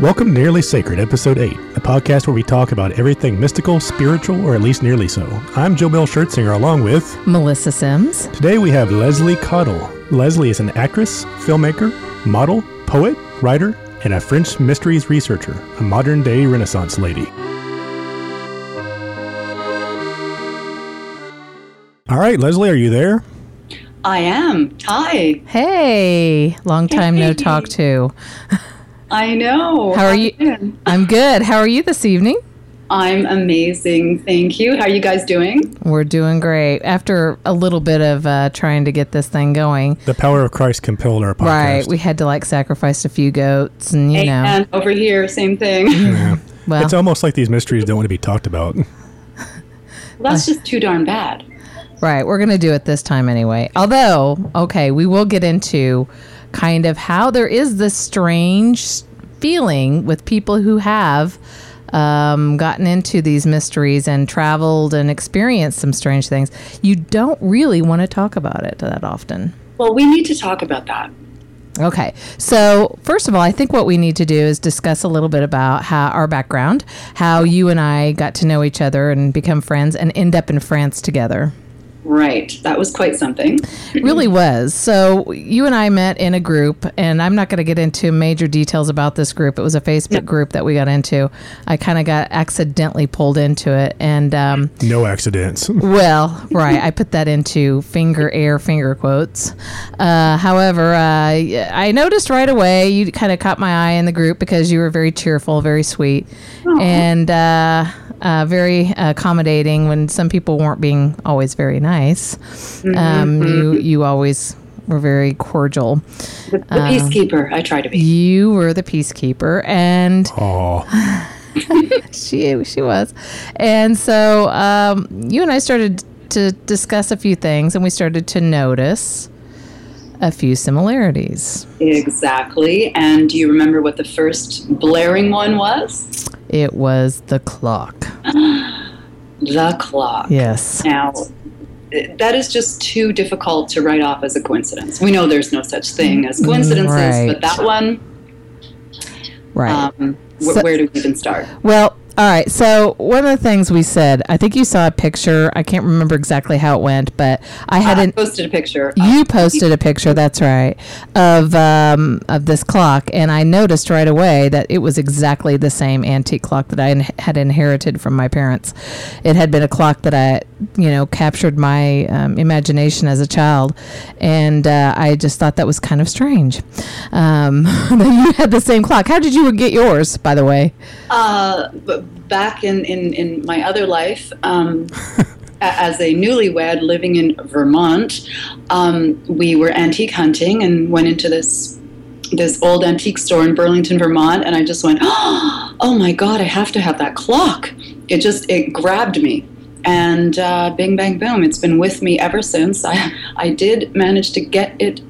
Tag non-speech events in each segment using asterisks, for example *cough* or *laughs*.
Welcome to Nearly Sacred, Episode 8, a podcast where we talk about everything mystical, spiritual, or at least nearly so. I'm Joe Bill Schirtzinger along with Melissa Sims. Today we have Leslie Cottle. Leslie is an actress, filmmaker, model, poet, writer, and a French mysteries researcher, a modern day Renaissance lady. All right, Leslie, are you there? I am. Hi. Hey, long time no talk to. *laughs* I know. How are you? doing? I'm good. How are you this evening? I'm amazing. Thank you. How are you guys doing? We're doing great. After a little bit of uh, trying to get this thing going, The power of Christ compelled our podcast. right? We had to like sacrifice a few goats, and you know, And over here, same thing. Yeah. *laughs* well, It's almost like these mysteries don't want to be talked about. *laughs* That's just too darn bad. right. We're gonna do it this time anyway. Although, okay, we will get into kind of how there is this strange feeling with people who have um, gotten into these mysteries and traveled and experienced some strange things. You don't really want to talk about it that often. Well, we need to talk about that. Okay. So, first of all, I think what we need to do is discuss a little bit about how our background, how you and I got to know each other and become friends and end up in France together. Right. That was quite something. Really was. So, you and I met in a group, and I'm not going to get into major details about this group. It was a Facebook group that we got into. I kind of got accidentally pulled into it. And, um, No accidents. *laughs* Well, right. I put that into finger air finger quotes. Uh, however, uh, I noticed right away you kind of caught my eye in the group because you were very cheerful, very sweet, and uh, uh, very accommodating when some people weren't being always very nice. Um, you you always were very cordial. The, the peacekeeper, I try to be. You were the peacekeeper, and Oh, *laughs* she she was, and so um, you and I started to discuss a few things, and we started to notice a few similarities. Exactly. And do you remember what the first blaring one was? It was the clock. *gasps* The clock. Yes. Now, that is just too difficult to write off as a coincidence. We know there's no such thing as coincidences, Right. but that one, Right. um, So- where do we even start? well. All right. So one of the things we said, I think you saw a picture. I can't remember exactly how it went, but I had an posted a picture. You posted a picture, that's right, of um, of this clock, and I noticed right away that it was exactly the same antique clock that I in- had inherited from my parents. It had been a clock that I, you know, captured my um, imagination as a child, and uh, I just thought that was kind of strange um, *laughs* that you had the same clock. How did you get yours, by the way? Uh, back in, in, in my other life, um, as a newlywed living in Vermont, um, we were antique hunting and went into this this old antique store in Burlington, Vermont, and I just went, *gasps* "Oh my God, I have to have that clock!" It just it grabbed me, and uh, bing bang boom, it's been with me ever since. I I did manage to get it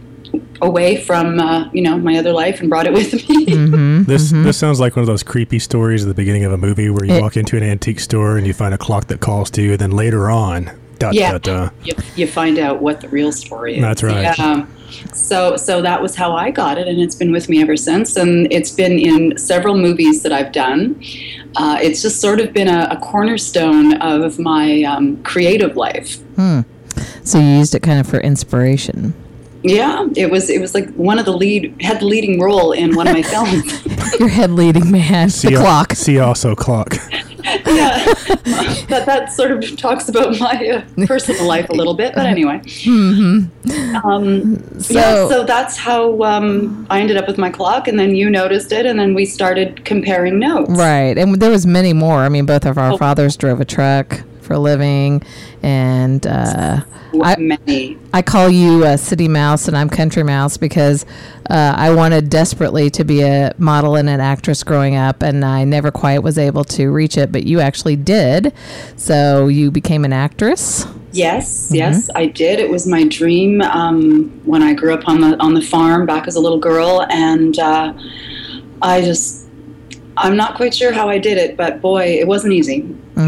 away from uh, you know my other life and brought it with me. *laughs* Mm-hmm. *laughs* this this sounds like one of those creepy stories at the beginning of a movie where you It- walk into an antique store and you find a clock that calls to you, and then later on, dot Yeah. dot dot. you, you find out what the real story is. That's right. Um, so so that was how I got it, and it's been with me ever since. And it's been in several movies that I've done. Uh, it's just sort of been a, a cornerstone of my um, creative life. So you used it kind of for inspiration. Yeah, it was it was like one of the lead had the leading role in one of my *laughs* films. Your head leading man, See the al- clock. See also clock. *laughs* yeah, that that sort of talks about my uh, personal life a little bit. But anyway, um, So- yeah, so that's how um, I ended up with my clock, and then you noticed it, and then we started comparing notes. Right. And there was many more. I mean, both of our Oh. fathers drove a truck for a living and uh, I- Many. I call you a city mouse and I'm country mouse because uh, I wanted desperately to be a model and an actress growing up, and I never quite was able to reach it. But you actually did, so you became an actress. Yes, yes, I did. It was my dream um, when I grew up on the on the farm back as a little girl, and uh, I just I'm not quite sure how I did it, but boy, it wasn't easy.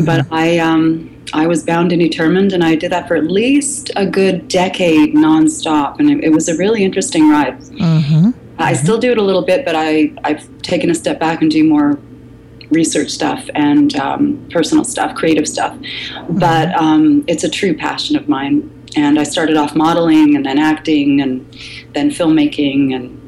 But I um, I was bound and determined, and I did that for at least a good decade nonstop, and it, it was a really interesting ride. hmm I still do it a little bit, but I, I've taken a step back and do more research stuff and um, personal stuff, creative stuff. But um, it's a true passion of mine. And I started off modeling and then acting and then filmmaking and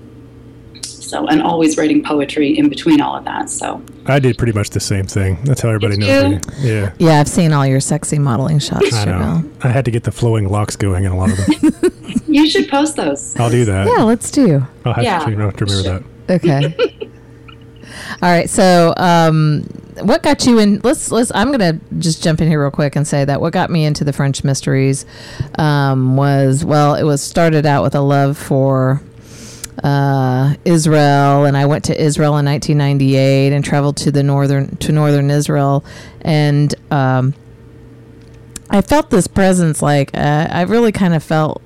so and always writing poetry in between all of that. So I did pretty much the same thing. That's how everybody Did knows you? me. Yeah. Yeah, I've seen all your sexy modeling shots, I know. Chevelle. I had to get the flowing locks going in a lot of them. *laughs* you should post those. I'll do that. Yeah, let's do. I'll have Yeah. to, I'll have to remember that. Okay. *laughs* All right. So, um, what got you in? Let's let's. I'm gonna just jump in here real quick and say that what got me into the French mysteries um, was well, it was started out with a love for uh, Israel, and I went to Israel in 1998 and traveled to the northern to northern Israel, and um, I felt this presence. Like uh, I really kind of felt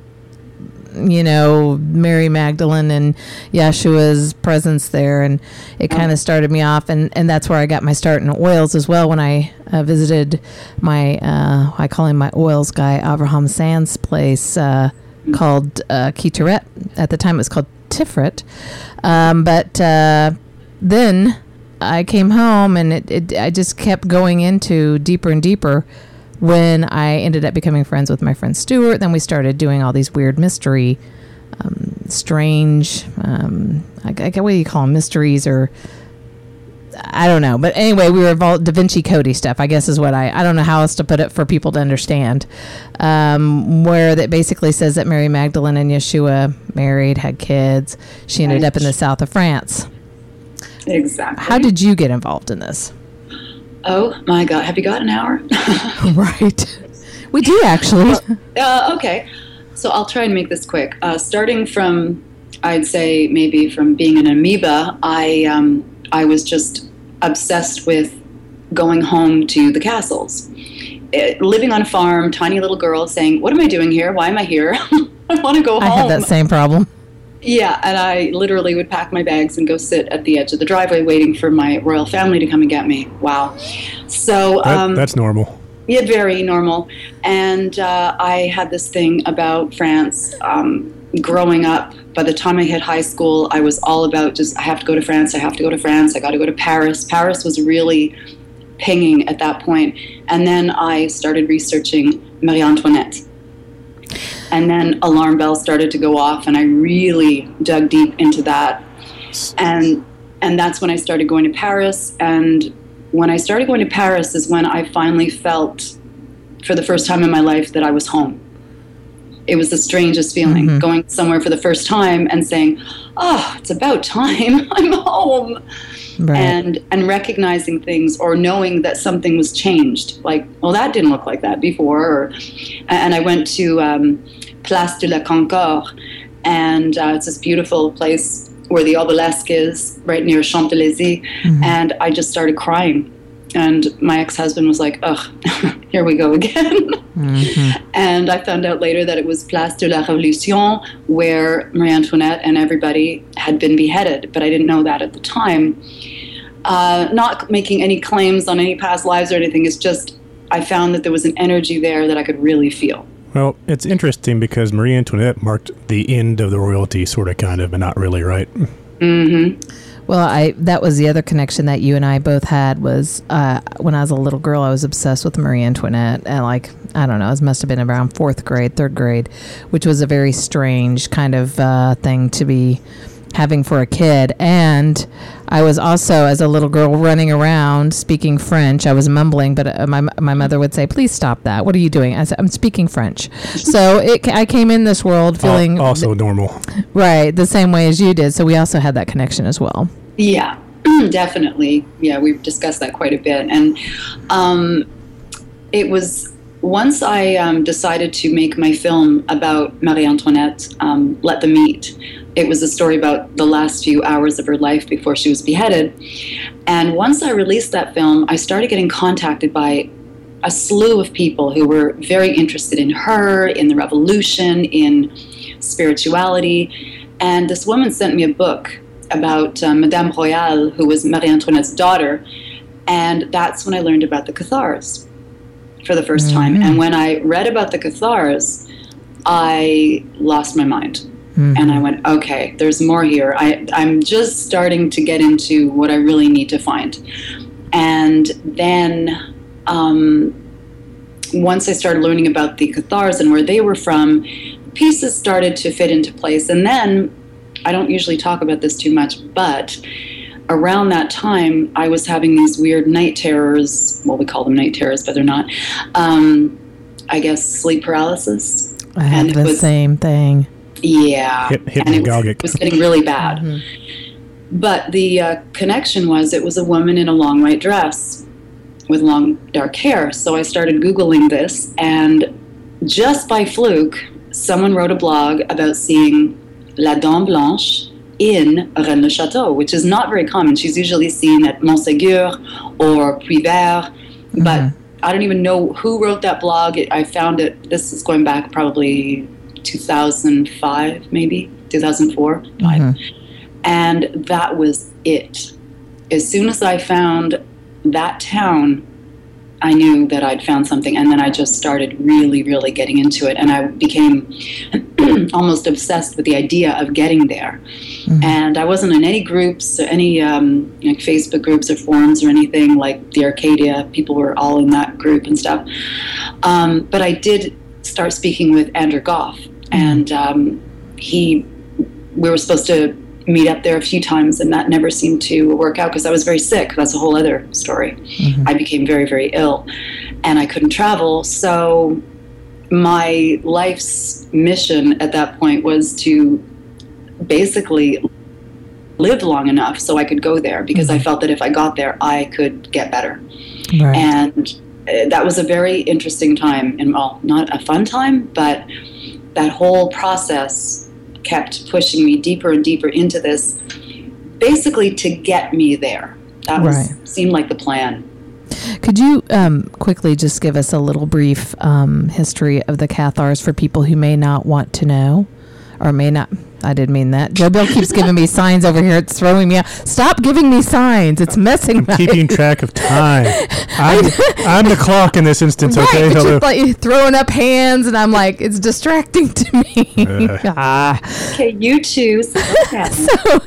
you know, Mary Magdalene and Yeshua's presence there. And it kind of started me off. And, and that's where I got my start in oils as well when I uh, visited my, uh, I call him my oils guy, Abraham Sands' place uh, called uh. At the time it was called Tiferet. Um, but uh, then I came home and it, it, I just kept going into deeper and deeper when I ended up becoming friends with my friend Stuart. Then we started doing all these weird mystery, um, strange, um, I, I, what do you call them, mysteries or I don't know. But anyway, we were involved Da Vinci Cody stuff, I guess is what I I don't know how else to put it for people to understand. Um, where that basically says that Mary Magdalene and Yeshua married, had kids. She ended Right. up in the south of France. Exactly. How did you get involved in this? Oh my God! Have you got an hour? *laughs* *laughs* right. We do actually. Uh, okay, so I'll try and make this quick. Uh, starting from, I'd say maybe from being an amoeba, I um, I was just obsessed with going home to the castles. Eh, living on a farm, tiny little girl saying, "What am I doing here? Why am I here? *laughs* I want to go I home." I had that same problem. Yeah, and I literally would pack my bags and go sit at the edge of the driveway waiting for my royal family to come and get me. Wow. So That, um, that's normal. yeah, very normal. And uh, I had this thing about France. Um, growing up, by the time I hit high school, I was all about just, I have to go to France, I have to go to France, I got to go to Paris. Paris was really pinging at that point. And then I started researching Marie Antoinette. And then alarm bells started to go off, and I really dug deep into that. And and that's when I started going to Paris. And when I started going to Paris is when I finally felt, for the first time in my life, that I was home. It was the strangest feeling Mhm. going somewhere for the first time and saying, "Oh, it's about time. *laughs* I'm home." Right. and and recognizing things or knowing that something was changed like well that didn't look like that before or, and i went to um, place de la concorde and uh, it's this beautiful place where the obelisk is right near champs-elysees Mhm. and i just started crying and my ex-husband was like ugh *laughs* here we go again Mhm. *laughs* and I found out later that it was Place de la Révolution, where Marie Antoinette and everybody had been beheaded, but I didn't know that at the time. Uh, not making any claims on any past lives or anything, it's just I found that there was an energy there that I could really feel. Well, it's interesting because Marie Antoinette marked the end of the royalty, sort of, kind of, but not really, right? hmm Well, I that was the other connection that you and I both had was uh, when I was a little girl. I was obsessed with Marie Antoinette, and like I don't know, it must have been around fourth grade, third grade, which was a very strange kind of uh, thing to be having for a kid. And I was also, as a little girl, running around speaking French. I was mumbling, but uh, my my mother would say, "Please stop that. What are you doing?" I said, "I'm speaking French." *laughs* so it, I came in this world feeling Al- also normal. right the same way as you did. So we also had that connection as well. Yeah, *clears throat* definitely. Yeah, we've discussed that quite a bit. And um, it was once I um, decided to make my film about Marie Antoinette, um, Let Them Eat. It was a story about the last few hours of her life before she was beheaded. And once I released that film, I started getting contacted by a slew of people who were very interested in her, in the revolution, in spirituality. And this woman sent me a book about uh, Madame Royale, who was Marie Antoinette's daughter. And that's when I learned about the Cathars for the 1st time. Mhm. And when I read about the Cathars, I lost my mind. And I went, okay, there's more here. I, I'm just starting to get into what I really need to find. And then um, once I started learning about the Cathars and where they were from, pieces started to fit into place. And then I don't usually talk about this too much, but around that time, I was having these weird night terrors. Well, we call them night terrors, but they're not. Um, I guess sleep paralysis. I And the was- same thing. Yeah, Hyp- and it was, it was getting really bad. But the uh, connection was it was a woman in a long white dress with long dark hair. So I started Googling this, and just by fluke, someone wrote a blog about seeing La Dame Blanche in Rennes le Chateau, which is not very common. She's usually seen at Montségur or Puivert, but I don't even know who wrote that blog. It, I found it, this is going back probably 2005, maybe 2004, five. And that was it. As soon as I found that town, I knew that I'd found something. And then I just started really, really getting into it. And I became *clears throat* almost obsessed with the idea of getting there. And I wasn't in any groups, or any um, like Facebook groups or forums or anything like the Arcadia. People were all in that group and stuff. Um, but I did start speaking with Andrew Gough, and um, he, we were supposed to meet up there a few times, and that never seemed to work out because I was very sick. That's a whole other story. I became very, very ill, and I couldn't travel. So my life's mission at that point was to basically live long enough so I could go there because I felt that if I got there, I could get better. Right. And uh, that was a very interesting time, and well, not a fun time, but that whole process kept pushing me deeper and deeper into this, basically to get me there. That was Right. seemed like the plan. Could you um, quickly just give us a little brief um, history of the Cathars for people who may not want to know or may not? I didn't mean that. Joe Bill keeps giving me signs over here. It's throwing me out. Stop giving me signs. It's messing my Keeping *laughs* track of time. I'm, I'm the clock in this instance, Right, okay? but Hello. you're like throwing up hands, and I'm like, it's distracting to me. Uh. *laughs* ah. Okay, you choose. *laughs* So,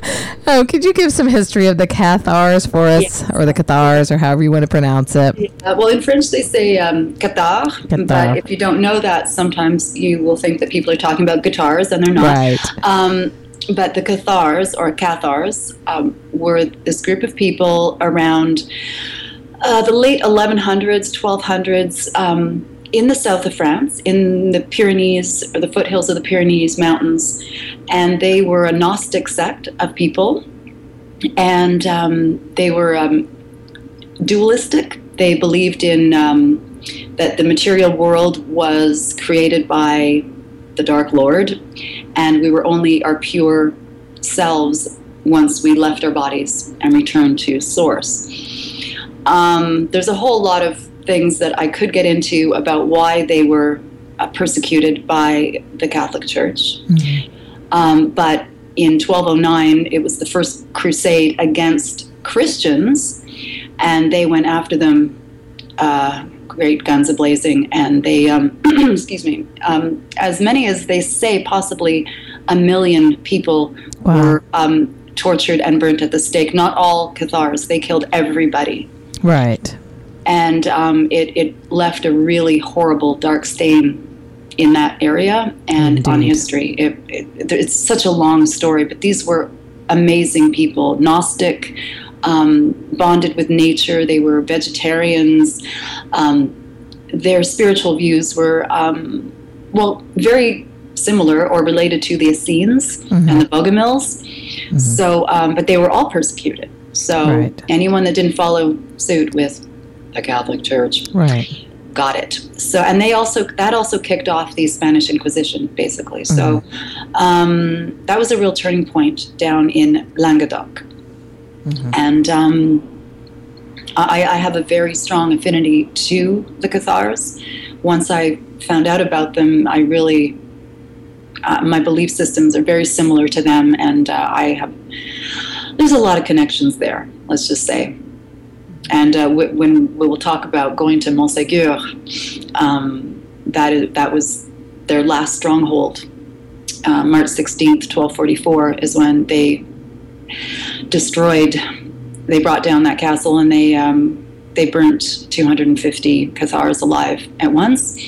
oh, could you give some history of the Cathars for us, or the Cathars, or however you want to pronounce it? Uh, well, in French they say um, Cathare, Cathare. but if you don't know that, sometimes you will think that people are talking about guitars, and they're not. Right. Um, but the Cathars or Cathars um, were this group of people around uh, the late 1100s, 1200s um, in the south of France, in the Pyrenees or the foothills of the Pyrenees Mountains, and they were a Gnostic sect of people, and um, they were um, dualistic. They believed in um, that the material world was created by the Dark Lord, and we were only our pure selves once we left our bodies and returned to Source. Um, there's a whole lot of things that I could get into about why they were uh, persecuted by the Catholic Church. Um, but in 1209, it was the first crusade against Christians, and they went after them, uh, great guns a blazing, and they, um, *clears throat* excuse me, um, as many as they say, possibly a million people Wow. were um, tortured and burnt at the stake. Not all Cathars; they killed everybody Right. and um, it, it left a really horrible dark stain in that area and on history. It, it, it's such a long story, but these were amazing people, Gnostic, um, bonded with nature. They were vegetarians. Um, their spiritual views were, um, well, very similar or related to the Essenes and the Bogomils. So, um, but they were all persecuted. So Right. anyone that didn't follow suit with the Catholic Church Right. got it. So, and they also that also kicked off the Spanish Inquisition, basically. So, um, that was a real turning point down in Languedoc, and um, I, I have a very strong affinity to the Cathars. Once I found out about them, I really uh, my belief systems are very similar to them, and uh, I have there's a lot of connections there. Let's just say. And uh, w- when we will talk about going to Montségur, um, that is that was their last stronghold, uh, March 16th, 1244, is when they destroyed, they brought down that castle and they, um, they burnt 250 Cathars alive at once.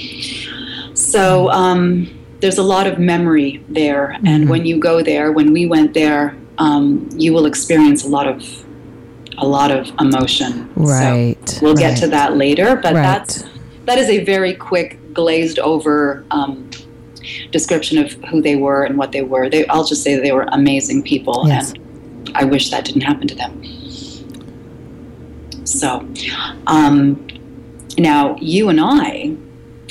So um, there's a lot of memory there. Mm-hmm. And when you go there, when we went there, um, you will experience a lot of a lot of emotion. Right. So we'll right. get to that later, but Right. that's that is a very quick, glazed over um, description of who they were and what they were. They, I'll just say they were amazing people, Yes. and I wish that didn't happen to them. So, um, now you and I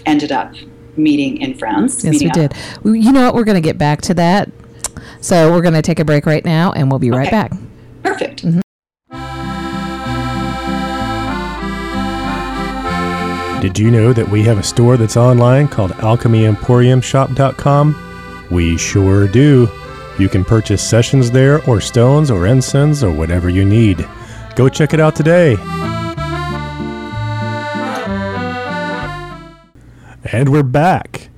ended up meeting in France. Yes, we up. did. You know what? We're going to get back to that. So we're going to take a break right now, and we'll be right back. Perfect. Did you know that we have a store that's online called alchemyemporiumshop.com? We sure do. You can purchase sessions there, or stones, or incense, or whatever you need. Go check it out today. And we're back.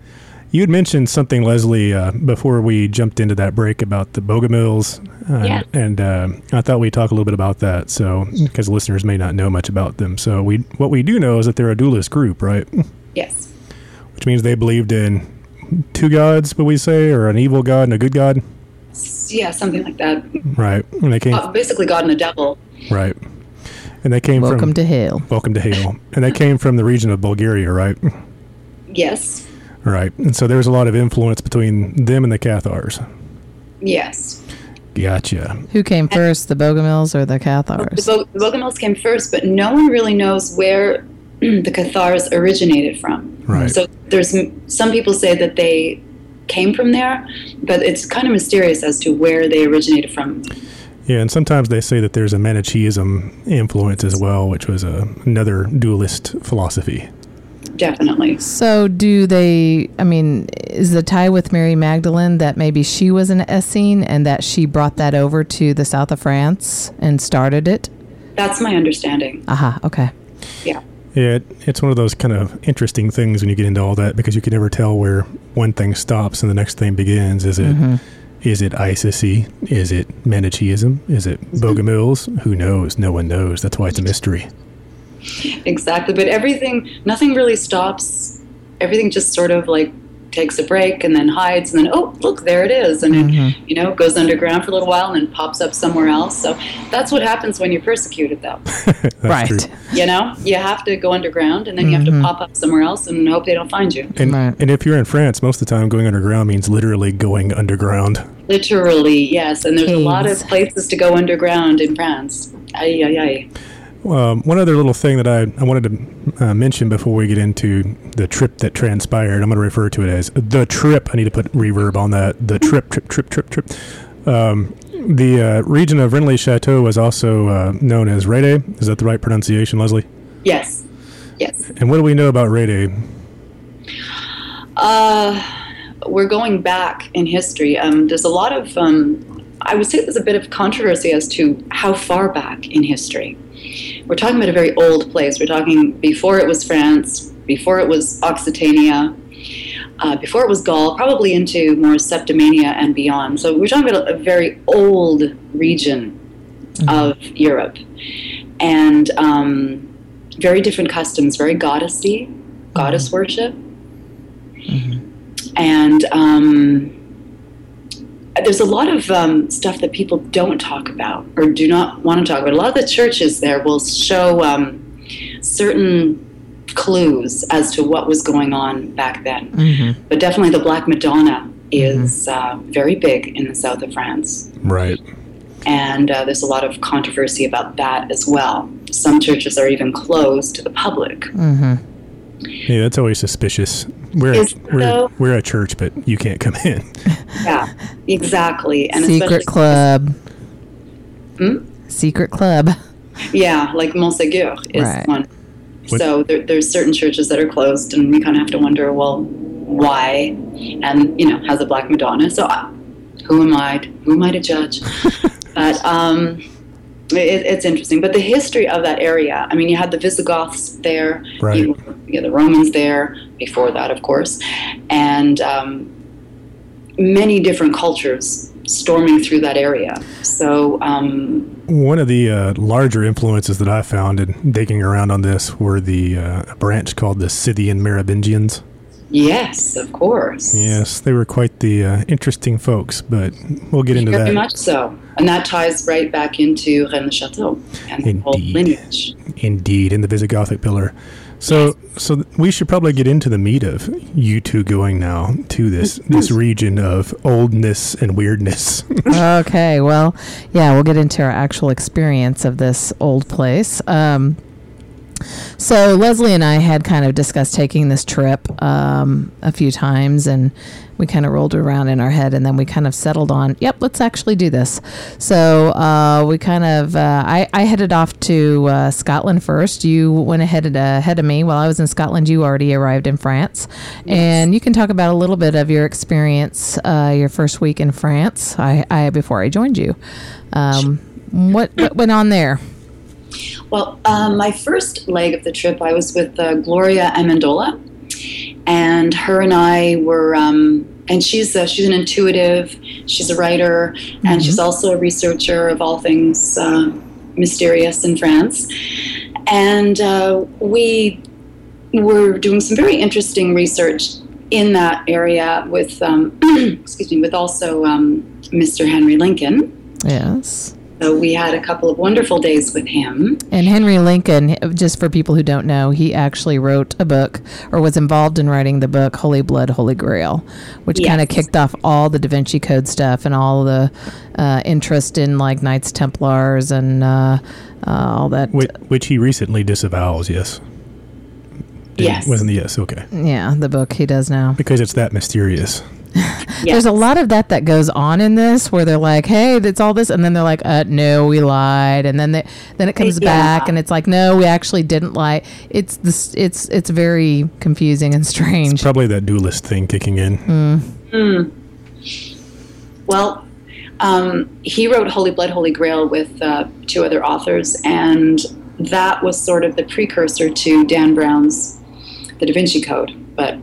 You had mentioned something, Leslie, uh, before we jumped into that break about the Bogomils, uh, Yeah. and uh, I thought we'd talk a little bit about that. So, because listeners may not know much about them, so we what we do know is that they're a dualist group, right? Yes. Which means they believed in two gods, would we say, or an evil god and a good god, Yeah, something like that. right? And they came Uh, basically, God and the devil. right, and they came Welcome from to hell. welcome to Hale, and they came from the region of Bulgaria, right? Yes. Right, and so there's a lot of influence between them and the Cathars. Yes. Gotcha. Who came first, the Bogomils or the Cathars? The, Bo- the Bogomils came first, but no one really knows where *clears throat* the Cathars originated from. Right. So there's some people say that they came from there, but it's kind of mysterious as to where they originated from. Yeah, and sometimes they say that there's a Manichaeism influence as well, which was a, another dualist philosophy. Definitely. So, do they? I mean, is the tie with Mary Magdalene that maybe she was an Essene and that she brought that over to the south of France and started it? That's my understanding. Aha, okay. Yeah. Yeah, it, it's one of those kind of interesting things when you get into all that because you can never tell where one thing stops and the next thing begins. Is it mm-hmm. is it Isisy? Is it Manichaeism? Is it Bogomils? Who knows? No one knows. That's why it's a mystery. Exactly. But everything, nothing really stops. Everything just sort of like takes a break and then hides and then, oh, look, there it is. And it, mm-hmm. you know, goes underground for a little while and then pops up somewhere else. So that's what happens when you're persecuted, though. *laughs* Right. true. You know, you have to go underground and then you have to mm-hmm. pop up somewhere else and hope they don't find you. And, Right. and if you're in France, most of the time going underground means literally going underground. Literally, yes. And there's a lot of places to go underground in France. Ay, ay, ay. Um, one other little thing that I, I wanted to uh, mention before we get into the trip that transpired, I'm going to refer to it as the trip. I need to put reverb on that. The trip, trip, trip, trip, trip. Um, the uh, region of Rennes le Chateau was also uh, known as Rhedae. Is that the right pronunciation, Leslie? Yes. Yes. And what do we know about Rhedae? Uh, we're going back in history. Um, there's a lot of, um, I would say there's a bit of controversy as to how far back in history. We're talking about a very old place. We're talking before it was France, before it was Occitania, uh, before it was Gaul, probably into more Septimania and beyond. So we're talking about a, a very old region of Europe. And um, very different customs, very goddessy, goddess worship and um, there's a lot of um, stuff that people don't talk about or do not want to talk about. A lot of the churches there will show um, certain clues as to what was going on back then. Mm-hmm. But definitely the Black Madonna is uh, very big in the south of France. Right. And uh, there's a lot of controversy about that as well. Some churches are even closed to the public. Mm-hmm. Yeah, that's always suspicious. We're a, it we're, though? we're a church, but you can't come in. *laughs* Yeah, exactly. And Secret club. Hmm? Secret club. Yeah, like Montségur is Right. one. What- So there, there's certain churches that are closed, and we kind of have to wonder, well, why? And you know, has a Black Madonna. So I, who am I? Who am I to judge? *laughs* but um, it, it's interesting. But the history of that area. I mean, you had the Visigoths there. Right. You, you the Romans there before that, of course, and um, many different cultures storming through that area. So, um, One of the uh, larger influences that I found in digging around on this were the uh, branch called the Scythian Merovingians. yes, of course. Yes, they were quite the uh, interesting folks, but we'll get into Very that. much so. And that ties right back into Rennes Chateau and the whole lineage. Indeed, in the Visigothic pillar. So, so we should probably get into the meat of you two going now to this this region of oldness and weirdness. okay, well, yeah, we'll get into our actual experience of this old place. Um, so Leslie and I had kind of discussed taking this trip um, a few times, and we kind of rolled around in our head, and then we kind of settled on, yep, let's actually do this. So uh, we kind of, uh, I, I headed off to uh, Scotland first. You went ahead ahead of me. While I was in Scotland, you already arrived in France, and you can talk about a little bit of your experience, uh, your first week in France. I, I before I joined you. Um, what what went on there? Well, um, my first leg of the trip, I was with uh, Gloria Amendola, and her and I were. Um, and she's a, she's an intuitive. She's a writer, and she's also a researcher of all things uh, mysterious in France. And uh, we were doing some very interesting research in that area with, um, *clears throat* excuse me, with also um, Mr. Henry Lincoln. Yes. So we had a couple of wonderful days with him. And Henry Lincoln, just for people who don't know, he actually wrote a book or was involved in writing the book Holy Blood, Holy Grail, which kind of kicked off all the Da Vinci Code stuff and all the uh, interest in like Knights Templars and uh, uh, all that. which, which he recently disavows. Yes. Did- Yes. Wasn't the yes? Okay. Yeah, the book he does now. Because it's that mysterious. *laughs* There's a lot of that that goes on in this where they're like, "Hey, that's all this," and then they're like, "Uh, no, we lied," and then they, then it comes Yeah. back, and it's like, "No, we actually didn't lie." It's this, it's it's very confusing and strange. It's Probably that dualist thing kicking in. Hmm. Well, um, he wrote Holy Blood, Holy Grail with uh, two other authors, and that was sort of the precursor to Dan Brown's The Da Vinci Code. But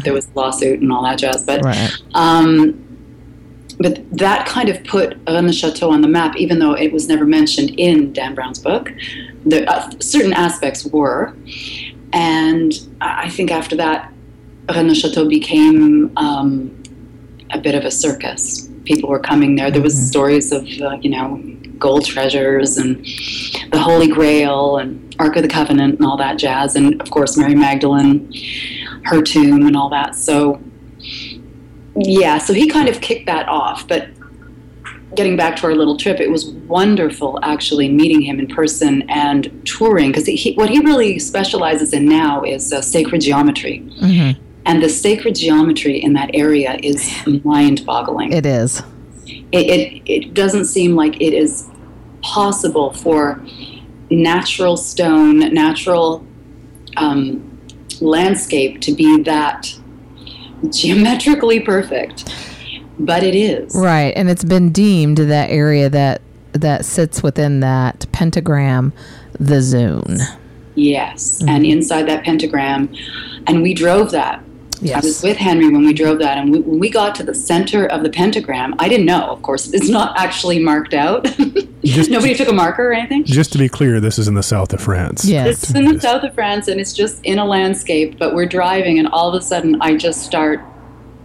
there was a lawsuit and all that jazz. But Right. um, but that kind of put Rennes Chateau on the map, even though it was never mentioned in Dan Brown's book. The, uh, certain aspects were, and I think after that, Rennes Chateau became um, a bit of a circus. People were coming there. There was stories of uh, you know gold treasures and the Holy Grail and Ark of the Covenant and all that jazz, and of course Mary Magdalene, her tomb and all that. So yeah, so he kind of kicked that off. But getting back to our little trip, it was wonderful actually meeting him in person and touring because he, what he really specializes in now is uh, sacred geometry. Mhm. And the sacred geometry in that area is mind boggling. It is. It, it, it doesn't seem like it is possible for natural stone, natural um, landscape to be that geometrically perfect. But it is. Right, and it's been deemed that area that that sits within that pentagram, the zone. Yes. Mm-hmm. And inside that pentagram, and we drove that. I was with Henry when we drove that, and we, when we got to the center of the pentagram, I didn't know, of course, it's not actually marked out. Just- *laughs* Nobody took a marker or anything. Just to be clear, this is in the south of France. Yes. It's in the south of France, and it's just in a landscape, but we're driving, and all of a sudden, I just start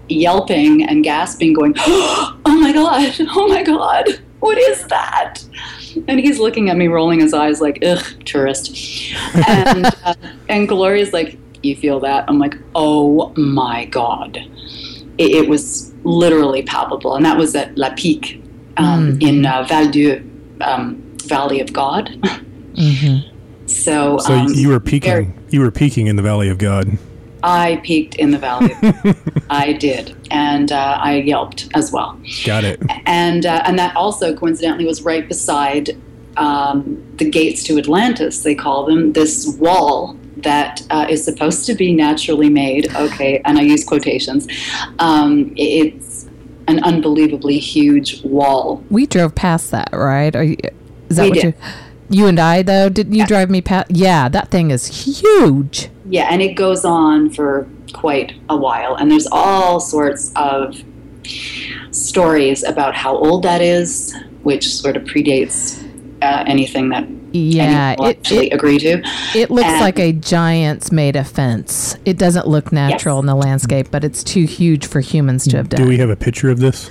yelping and gasping, going, *gasps* Oh my God, oh my God, what is that? And he's looking at me, rolling his eyes, like, Ugh, tourist. And, uh, and Gloria's like, You feel that? I'm like, Oh my God. It, it was literally palpable, and that was at La Pique um, in uh, Val Dieu, um, Valley of God. *laughs* hmm So, So um, you were peaking. very- You were peaking in the Valley of God. I peaked in the valley. *laughs* I did, and uh, I yelped as well. Got it. And uh, and that also coincidentally was right beside um, the gates to Atlantis. They call them this wall that uh, is supposed to be naturally made. Okay, and I use quotations. Um, it's an unbelievably huge wall. We drove past that, right? Are you, is that We what did. you? You and I though, didn't you drive me past? Yeah, that thing is huge. Yeah, and it goes on for quite a while, and there's all sorts of stories about how old that is, which sort of predates uh, anything that Yeah, it, actually it, agree to. it looks and- like a giant's made a fence. It doesn't look natural Yes. in the landscape, but it's too huge for humans to have done. Do we have a picture of this?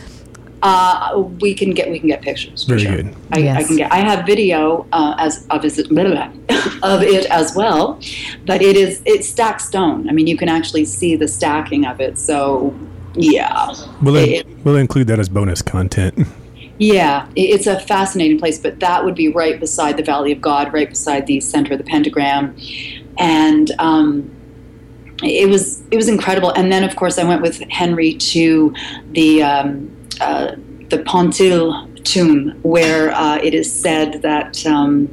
Uh, we can get we can get pictures. Very sure. good. I, I can get. I have video uh, as of it, blah, blah, blah, *laughs* of it as well, but it is it's stacked stone. I mean, you can actually see the stacking of it. So, yeah, We'll, It- we'll include that as bonus content. *laughs* yeah, it's a fascinating place. But that would be right beside the Valley of God, right beside the center of the pentagram, and. Um, it was it was incredible, and then of course I went with Henry to the um, uh, the Pontil tomb, where uh, it is said that um,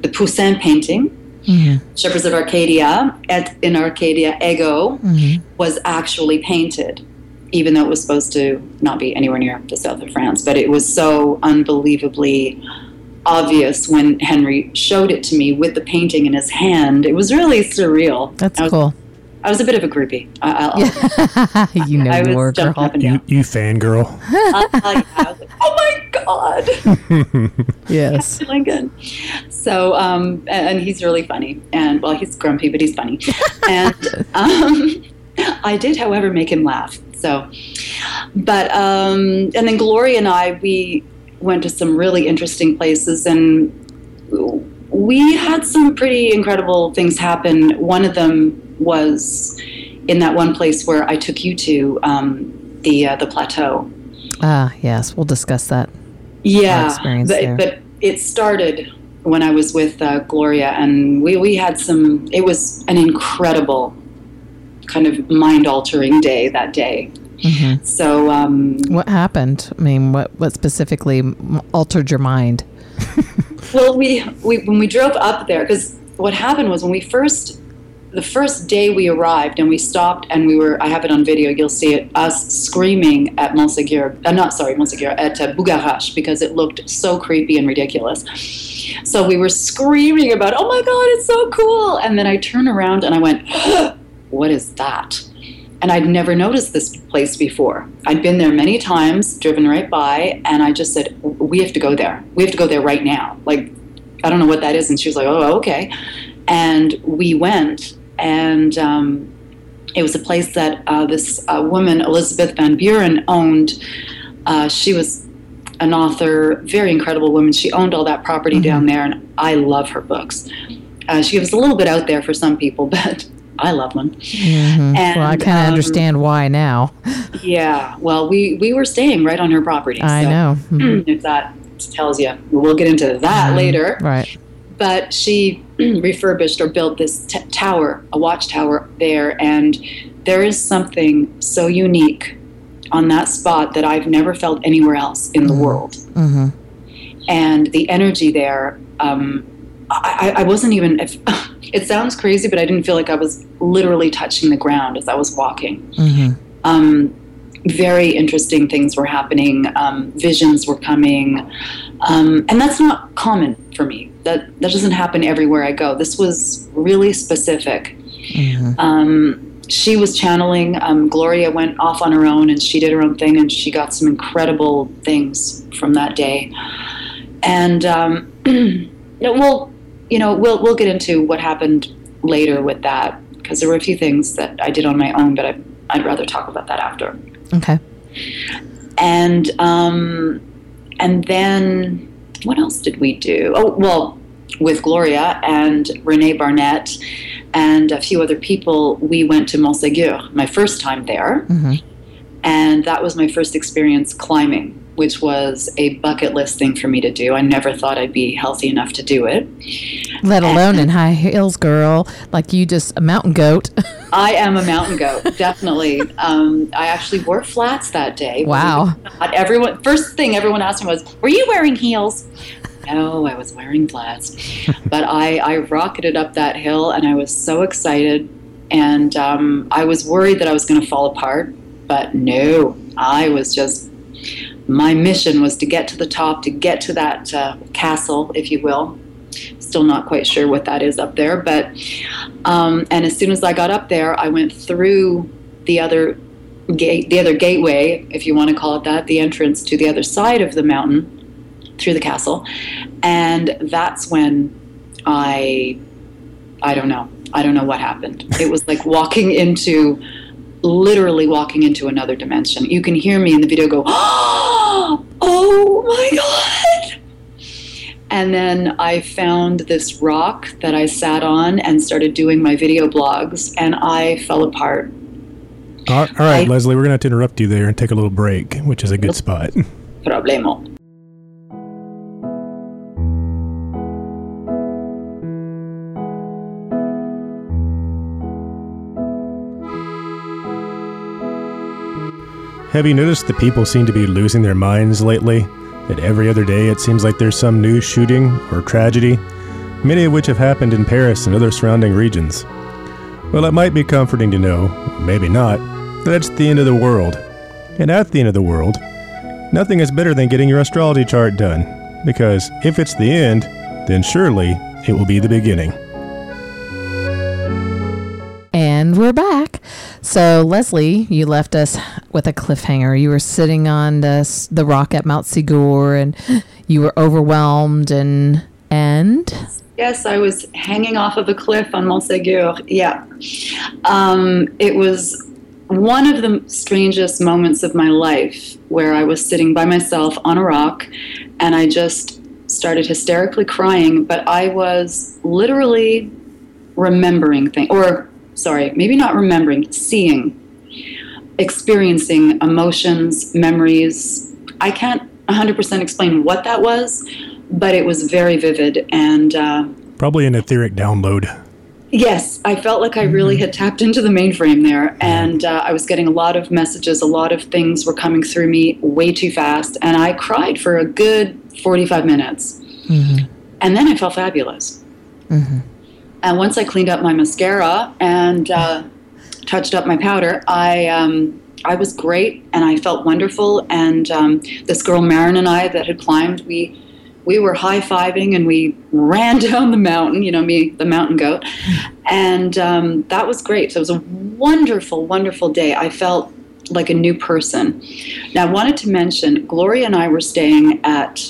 the Poussin painting, Mhm, Shepherds of Arcadia, at, in Arcadia, Ego, mhm. was actually painted, even though it was supposed to not be anywhere near the south of France. But it was so unbelievably obvious when Henry showed it to me with the painting in his hand. It was really surreal. That's I was, cool. I was a bit of a groupie. I, I'll, *laughs* you know I you were, was jumping girl. up and You, down. you fangirl. *laughs* I- I- I was like, oh my god! *laughs* Yes. Lincoln. So, um, and and he's really funny. And well, he's grumpy, but he's funny. And um, I did, however, make him laugh. So, but um, and then Gloria and I, we went to some really interesting places, and we had some pretty incredible things happen. One of them was in that one place where I took you to um, the uh, the plateau. Ah, yes. We'll discuss that. Yeah, experience but, there. but it started when I was with uh, Gloria, and we, we had some. It was an incredible, kind of mind altering day that day. hmm So um, What happened? I mean, what what specifically altered your mind? *laughs* Well, we, we when we drove up there, because what happened was when we first, the first day we arrived and we stopped and we were, I have it on video, you'll see it, us screaming at Montségur, uh, not sorry, Montségur, at uh, because it looked so creepy and ridiculous. So we were screaming about, oh my God, it's so cool. And then I turned around and I went, *gasps* what is that? And I'd never noticed this place before. I'd been there many times, driven right by, and I just said, We have to go there. We have to go there right now. Like, I don't know what that is. And she was like, Oh, okay. And we went, and um, it was a place that uh, this uh, woman, Elizabeth Van Buren, owned. Uh, she was an author, very incredible woman. She owned all that property down there, and I love her books. Uh, she was a little bit out there for some people, *laughs* but I love them. Mhm. well, I kind of um, understand why now. Yeah, well, we we were staying right on her property. I so know. *clears throat* Mhm. If that tells you, we'll get into that Mhm. later. Right. But she *clears throat* refurbished or built this t- tower, a watchtower there, and there is something so unique on that spot that I've never felt anywhere else in the Mhm. world. hmm And the energy there, um, I, I I wasn't even. If, *laughs* it sounds crazy, but I didn't feel like I was literally touching the ground as I was walking. hmm um, very interesting things were happening. Um, visions were coming, um, and that's not common for me. That that doesn't happen everywhere I go. This was really specific. hmm Um, she was channeling. Um, Gloria went off on her own, and she did her own thing, and she got some incredible things from that day. And um, no, *clears throat* well, you know, we'll we'll get into what happened later with that because there were a few things that I did on my own, but I, I'd rather talk about that after Okay. and um, and then what else did we do? Oh well, with Gloria and Renee Barnett and a few other people, we went to Montségur. My first time there, hmm and that was my first experience climbing, which was a bucket list thing for me to do. I never thought I'd be healthy enough to do it. Let alone in high heels, girl. Like you just a mountain goat. *laughs* I am a mountain goat, definitely. Um, I actually wore flats that day. Wow. Not everyone. First thing everyone asked me was, "Were you wearing heels?" No, I was wearing flats. *laughs* but I, I rocketed up that hill, and I was so excited. And um, I was worried that I was going to fall apart, but no, I was just. My mission was to get to the top, to get to that uh, castle, if you will. Still not quite sure what that is up there, but um, and as soon as I got up there, I went through the other gate, the other gateway, if you want to call it that, the entrance to the other side of the mountain through the castle, and that's when I, I don't know, I don't know what happened. It was like walking *laughs* into, literally walking into another dimension. You can hear me in the video go, *gasps* oh my god. And then I found this rock that I sat on and started doing my video blogs, and I fell apart. All right, I- Leslie, we're going to have to interrupt you there and take a little break, which is a good spot. *laughs* Problemo. Have you noticed that people seem to be losing their minds lately? That every other day it seems like there's some new shooting or tragedy, many of which have happened in Paris and other surrounding regions. Well, it might be comforting to know, maybe not, that it's the end of the world. And at the end of the world, nothing is better than getting your astrology chart done, because if it's the end, then surely it will be the beginning. And we're back. So, Leslie, you left us with a cliffhanger. You were sitting on the, the rock at Montsegur and you were overwhelmed and and Yes, I was hanging off of a cliff on Montsegur. Yeah. Um, it was one of the strangest moments of my life where I was sitting by myself on a rock and I just started hysterically crying, but I was literally remembering things, or sorry, maybe not remembering, seeing, experiencing emotions, memories. I can't 100% explain what that was, but it was very vivid and. Uh, Probably an etheric download. Yes, I felt like I really had tapped into the mainframe there, and uh, I was getting a lot of messages. A lot of things were coming through me way too fast, and I cried for a good 45 minutes. And then I felt fabulous. And once I cleaned up my mascara and uh, touched up my powder, I. Um, I was great and I felt wonderful. And um, this girl, Marin, and I that had climbed, we we were high fiving and we ran *laughs* down the mountain, you know, me, the mountain goat. And um, that was great. So it was a wonderful, wonderful day. I felt like a new person. Now, I wanted to mention Gloria and I were staying at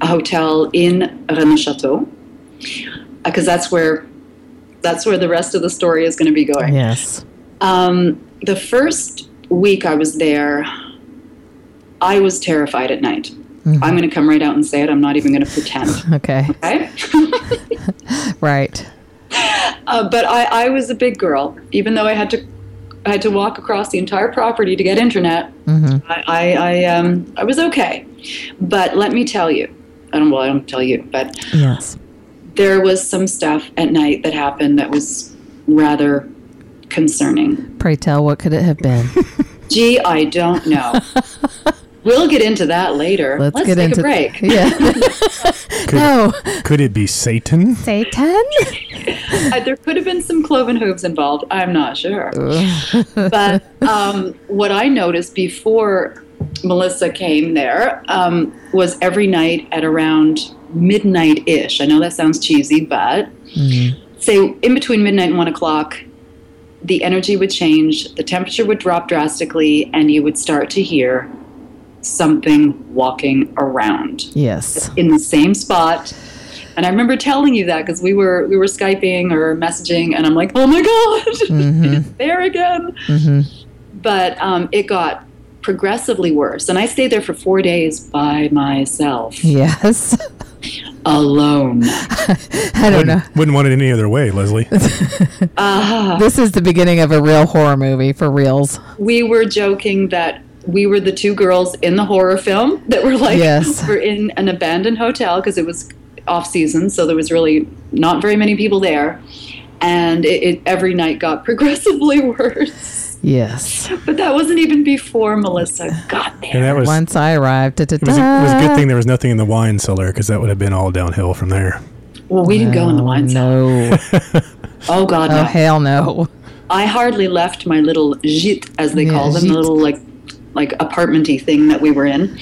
a hotel in Rennes Chateau because that's where. That's where the rest of the story is going to be going. yes. Um, the first week I was there, I was terrified at night. I'm going to come right out and say it. I'm not even going to pretend. *laughs* Okay. Okay? *laughs* Right. uh, but I, I was a big girl, even though I had to. I had to walk across the entire property to get internet. I, I, I, um, I was okay, but let me tell you, I don't. Well, I don't tell you, but Yes. There was some stuff at night that happened that was rather concerning. Pray tell, what could it have been? *laughs* Gee, I don't know. *laughs* we'll get into that later. Let's, get take into a break. *laughs* Yeah. Could, no. could it be Satan? Satan? Uh, there could have been some cloven hooves involved. I'm not sure. but um, what I noticed before Melissa came there um, was every night at around midnight ish. I know that sounds cheesy, but say in between midnight and one o'clock, the energy would change, the temperature would drop drastically, and you would start to hear something walking around Yes. in the same spot. And I remember telling you that because we were we were skyping or messaging, and I'm like, oh my god, *laughs* it's there again. But um, it got progressively worse, and I stayed there for four days by myself, Yes. alone. *laughs* I don't know. Wouldn't, wouldn't want it any other way, Leslie. Ah, *laughs* This is the beginning of a real horror movie for reals. we were joking that we were the two girls in the horror film that were like, Yes. *laughs* we're in an abandoned hotel because it was off season, so there was really not very many people there. And it, it every night got progressively worse. Yes. But that wasn't even before Melissa got there. And that was Once I arrived, da, da, it was, a, it was a good thing there was nothing in the wine cellar because that would have been all downhill from there. well, we didn't go in the wine cellar. *laughs* No. Oh God, Oh no! hell no. I hardly left my little gîte, as they Yeah, call them, the little like like apartmenty thing that we were in.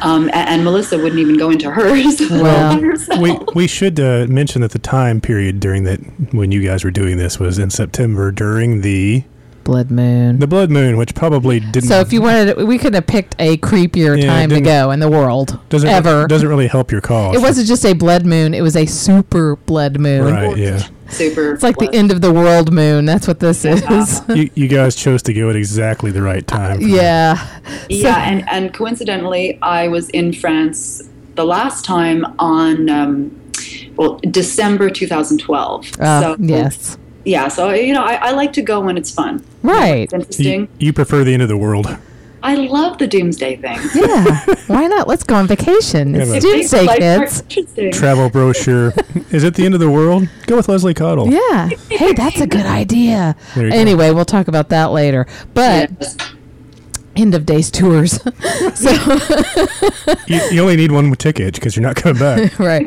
Um, a- and, Melissa wouldn't even go into hers. *laughs* Well. We we should uh, mention that the time period during that when you guys were doing this was in September during the Blood Moon. The Blood Moon, which probably didn't. So if you wanted, we could have picked a creepier Yeah, time to go in the world doesn't ever. doesn't really help your cause. it wasn't just a blood moon; it was a super blood moon. right. Yeah, Super. It's like the end of the world moon. That's what this is. *laughs* you, you guys chose to go at exactly the right time. for that. yeah. Yeah, and, and coincidentally, I was in France the last time on, um, well, December 2012. Uh, so, yes. Yeah, so, you know, I, I like to go when it's fun. Right. It's interesting. You, you prefer the end of the world. I love the doomsday thing. *laughs* Yeah. Why not? Let's go on vacation. It's Yeah, doomsday, kids. Travel brochure. Is it the end of the world? Go with Leslie Cottle. Yeah. Hey, that's a good idea. There you go. Anyway, we'll talk about that later. But Yes. end of days tours. *laughs* so You, you only need one ticket because you're not coming back. *laughs* right.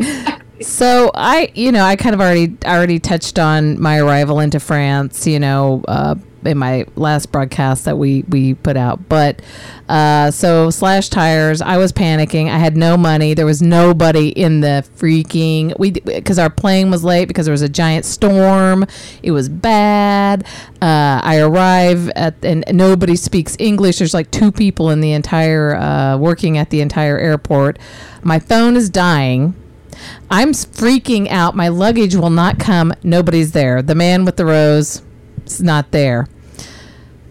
So I, you know, I kind of already already touched on my arrival into France, you know, uh, in my last broadcast that we we put out. But uh, so slash tires, I was panicking. I had no money. There was nobody in the freaking we because our plane was late because there was a giant storm. It was bad. Uh, I arrive at and nobody speaks English. There's like two people in the entire uh, working at the entire airport. My phone is dying. I'm freaking out. My luggage will not come. Nobody's there. The man with the rose is not there.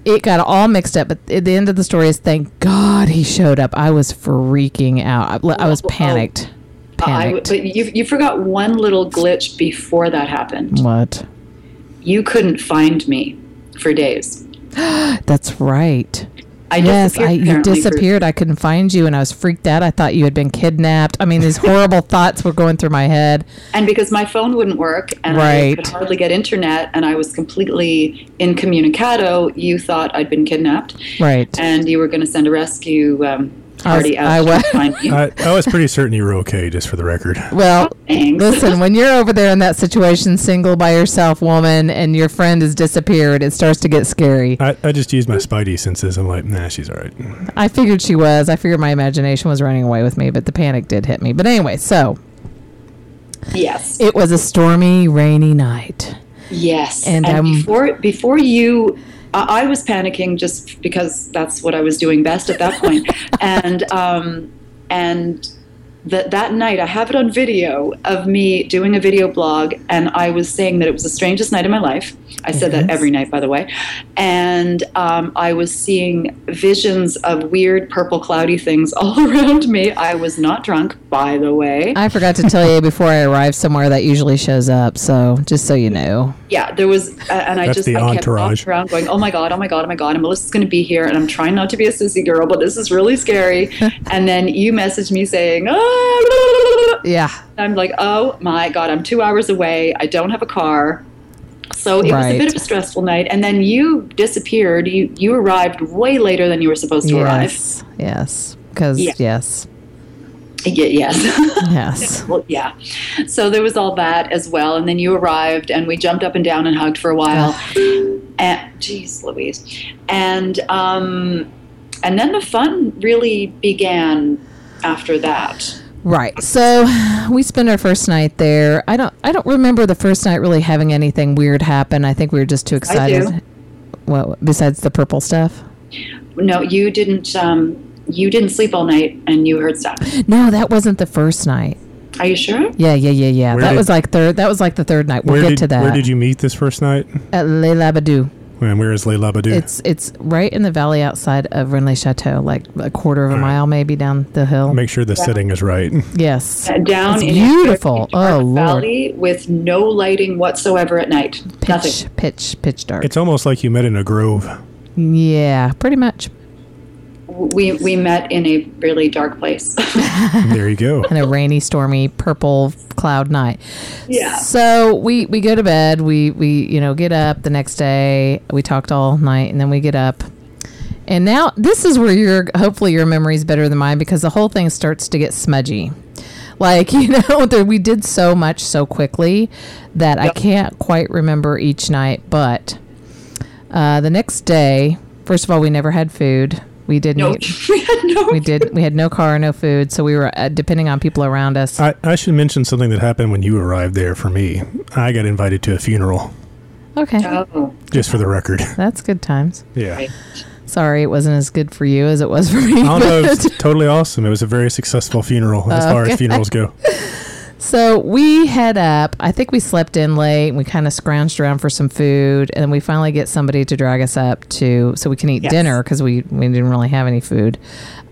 It got all mixed up, but at the end of the story is thank God he showed up. I was freaking out. I, I was Oh, oh. panicked. I, Panicked. but you, you forgot one little glitch before that happened. what? You couldn't find me for days. *gasps* That's right. I yes, disappeared I, you apparently for- disappeared. I couldn't find you, and I was freaked out. I thought you had been kidnapped. I mean, these horrible *laughs* thoughts were going through my head. and because my phone wouldn't work and I could hardly get internet and I was completely incommunicado, you thought I'd been kidnapped Right. and you were going to send a rescue um, I was- party I was- to find me. *laughs* I, I was pretty certain you were okay, just for the record. Well, Thanks. Listen, when you're over there in that situation, single by yourself, woman, and your friend has disappeared, it starts to get scary. I, I just used my spidey senses. I'm like, nah, she's all right. I figured she was. I figured my imagination was running away with me, but the panic did hit me. But anyway, so yes. it was a stormy, rainy night. Yes. And, And, um, before before you I I was panicking just because that's what I was doing best at that point. *laughs* and um and that that night I have it on video of me doing a video blog and I was saying that it was the strangest night of my life. I said Yes. that every night by the way. And um, I was seeing visions of weird purple cloudy things *laughs* all around me. I was not drunk by the way. I forgot to tell you before I arrived somewhere that usually shows up. So just so you know. Yeah, there was, uh, and I That's just I kept entourage. walking around going, "Oh my god, oh my god, oh my god!" And Melissa's going to be here, and I'm trying not to be a sissy girl, but this is really scary. *laughs* and then you messaged me saying, "Ah," Yeah. I'm like, "Oh my god, I'm two hours away. I don't have a car." So it was a bit of a stressful night, and then you disappeared. You you arrived way later than you were supposed to arrive. Yes. Yes. Because, Yeah. yes. Yeah, yes. *laughs* Yes. well, yeah. So there was all that as well, and then you arrived, and we jumped up and down and hugged for a while. *sighs* and geez, Louise, and um, and then the fun really began after that. Right. So we spent our first night there. I don't I don't remember the first night really having anything weird happen. I think we were just too excited. Well, besides the purple stuff? No, you didn't. Um, you didn't sleep all night, and you heard stuff. No, that wasn't the first night. Are you sure? Yeah, yeah, yeah, yeah. Where that did- was like third that was like the third night. We'll get did to that. where did you meet this first night? At Le Labadou. And where is Le Labadou? It's it's right in the valley outside of Rennes Chateau, like a quarter of a All right. mile maybe down the hill. Make sure the setting is right. yes. Uh, Down It's in beautiful. a dark Oh, Lord. valley with no lighting whatsoever at night. Nothing. Pitch pitch pitch dark. It's almost like you met in a grove. yeah, pretty much. We we met in a really dark place. *laughs* There you go. *laughs* in a rainy, stormy, purple cloud night. Yeah. So we we go to bed. We we you know get up the next day. We talked all night, and then we get up. And now this is where your hopefully your memory is better than mine because the whole thing starts to get smudgy. Like *laughs* you know, there, we did so much so quickly that I can't quite remember each night. But uh, the next day, first of all, we never had food. We didn't. no, eat- *laughs* we had no. we did. We had no car, no food, so we were uh, depending on people around us. I, I should mention something that happened when you arrived there for me. I got invited to a funeral. Okay. Oh, just for the record. *laughs* That's good times. Yeah. right. Sorry, it wasn't as good for you as it was for me. I don't know. It's but- totally awesome. It was a very successful funeral as far as funerals go. *laughs* So we head up. I think we slept in late. We kind of scrounged around for some food, and then we finally get somebody to drag us up to so we can eat Yes. dinner because we we didn't really have any food.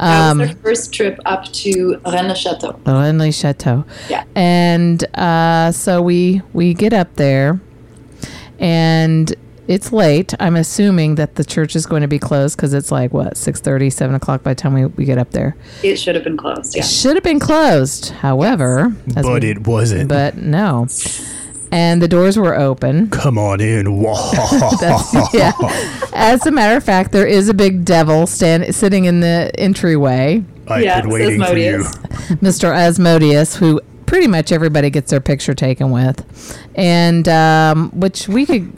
That Um, was our first trip up to Rennes Chateau. Rennes Chateau. Yeah. And uh, so we we get up there, and it's late. I'm assuming that the church is going to be closed because it's like what 6:30, 7 o'clock by the time we, we get up there. It should have been closed. It should have been closed. However, as But we- it wasn't. but no. And the doors were open. Come on in. *laughs* *laughs* That's, yeah. As a matter of fact, there is a big devil stand sitting in the entryway. I've Yeah, been waiting says for you. Mr. Asmodeus, who pretty much everybody gets their picture taken with, and um, which we could.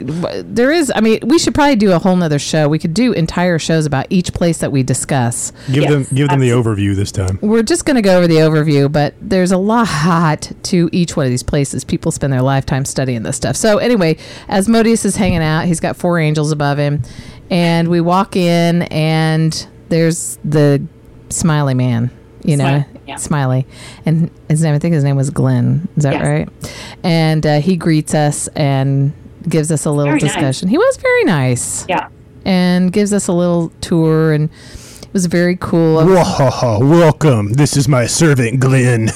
There is, I mean, we should probably do a whole nother show. We could do entire shows about each place that we discuss. Give Yes, them give them the overview this time. We're just going to go over the overview, but there's a lot to each one of these places. People spend their lifetime studying this stuff. So anyway, Asmodeus is hanging out. He's got four angels above him, and we walk in, and there's the smiley man. You know, Smiley, yeah. smiley, and his name. I think his name was Glenn. Is that Yes. right? And uh, he greets us and gives us a little Very nice. discussion. He was very nice Yeah. and gives us a little tour, and it was very cool. Whoa, *laughs* welcome. This is my servant, Glenn.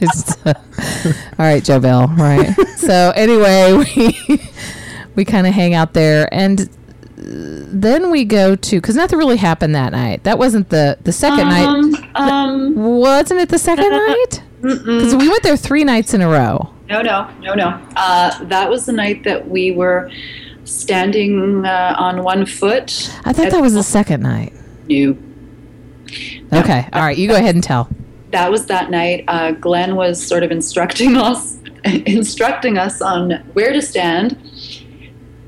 It's, *laughs* uh, *laughs* all right, Joe Bill. Right. so anyway, we we kind of hang out there, and then we go to because nothing really happened that night. That wasn't the the second night. Um, um, Wasn't it the second night? Because we went there three nights in a row. no, no, no, no. Uh, that was the night that we were standing uh, on one foot. I thought that was the second night. No, Okay. All right. You go ahead and tell. that was that night. Uh, Glenn was sort of instructing *laughs* us, instructing us on where to stand,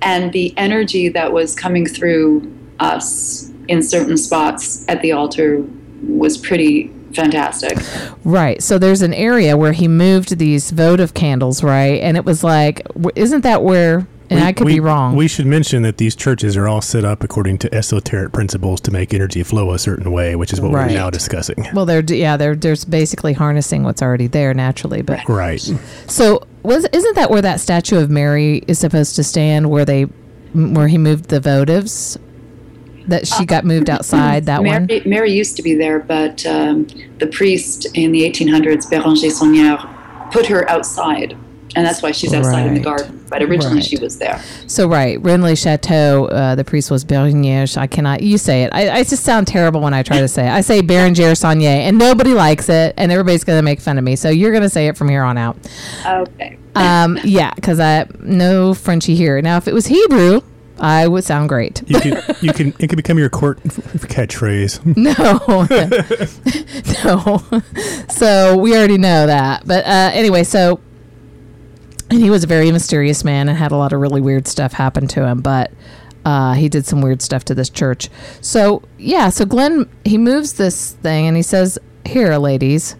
and the energy that was coming through us in certain spots at the altar was pretty fantastic. Right. So there's an area where he moved these votive candles, right? And it was like, isn't that where? And We- I could we- be wrong. We should mention that these churches are all set up according to esoteric principles to make energy flow a certain way, which is what Right. we're now discussing. Well, they're yeah, they're there's basically harnessing what's already there naturally. But Right. so was isn't that where that statue of Mary is supposed to stand? Where they where he moved the votives? That she got moved outside. That one. Mary, Mary used to be there, but um, the priest in the 1800s, Bérenger Saunière, put her outside. And that's why she's outside in the garden. But originally Right. she was there. So right, Rennes le Chateau. Uh, the priest was Bernier. I cannot. You say it. I, I just sound terrible when I try to say it. I say Berenger Saunier, and nobody likes it, and everybody's going to make fun of me. So you're going to say it from here on out. Okay. *laughs* Um, yeah, because I no Frenchy here. Now, if it was Hebrew, I would sound great. You can you can it could become your court f- catchphrase. *laughs* No, *laughs* no. So we already know that. But uh, anyway, so and he was a very mysterious man and had a lot of really weird stuff happen to him. But uh, he did some weird stuff to this church. So yeah, so Glenn he moves this thing and he says, "Here, ladies."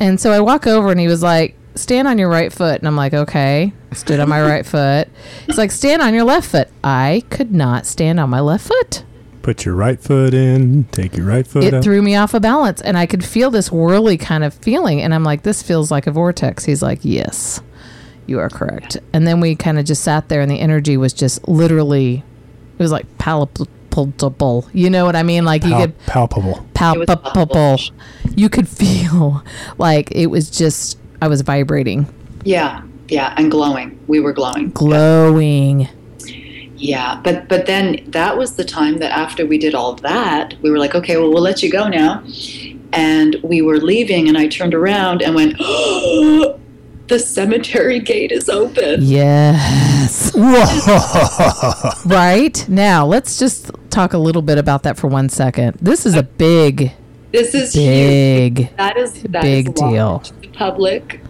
And so I walk over and he was like, "Stand on your right foot." And I'm like, "Okay." Stood on my right *laughs* foot. He's like, "Stand on your left foot." I could not stand on my left foot. Put your right foot in. Take your right foot it out. threw me off a balance and i could feel this whirly kind of feeling and i'm like this feels like a vortex he's like yes you are correct and then we kind of just sat there and the energy was just literally it was like palpable you know what i mean like you could palpable. palpable palpable. you could *laughs* feel like it was just i was vibrating Yeah. Yeah. And glowing. We were glowing. glowing Yeah, but but then that was the time that after we did all that, we were like, okay, well, we'll let you go now. And we were leaving, and I turned around and went, *gasps* oh, the cemetery gate is open. yes *laughs* right now let's just talk a little bit about that for one second this is a big This is huge. big That is that big is deal. the public.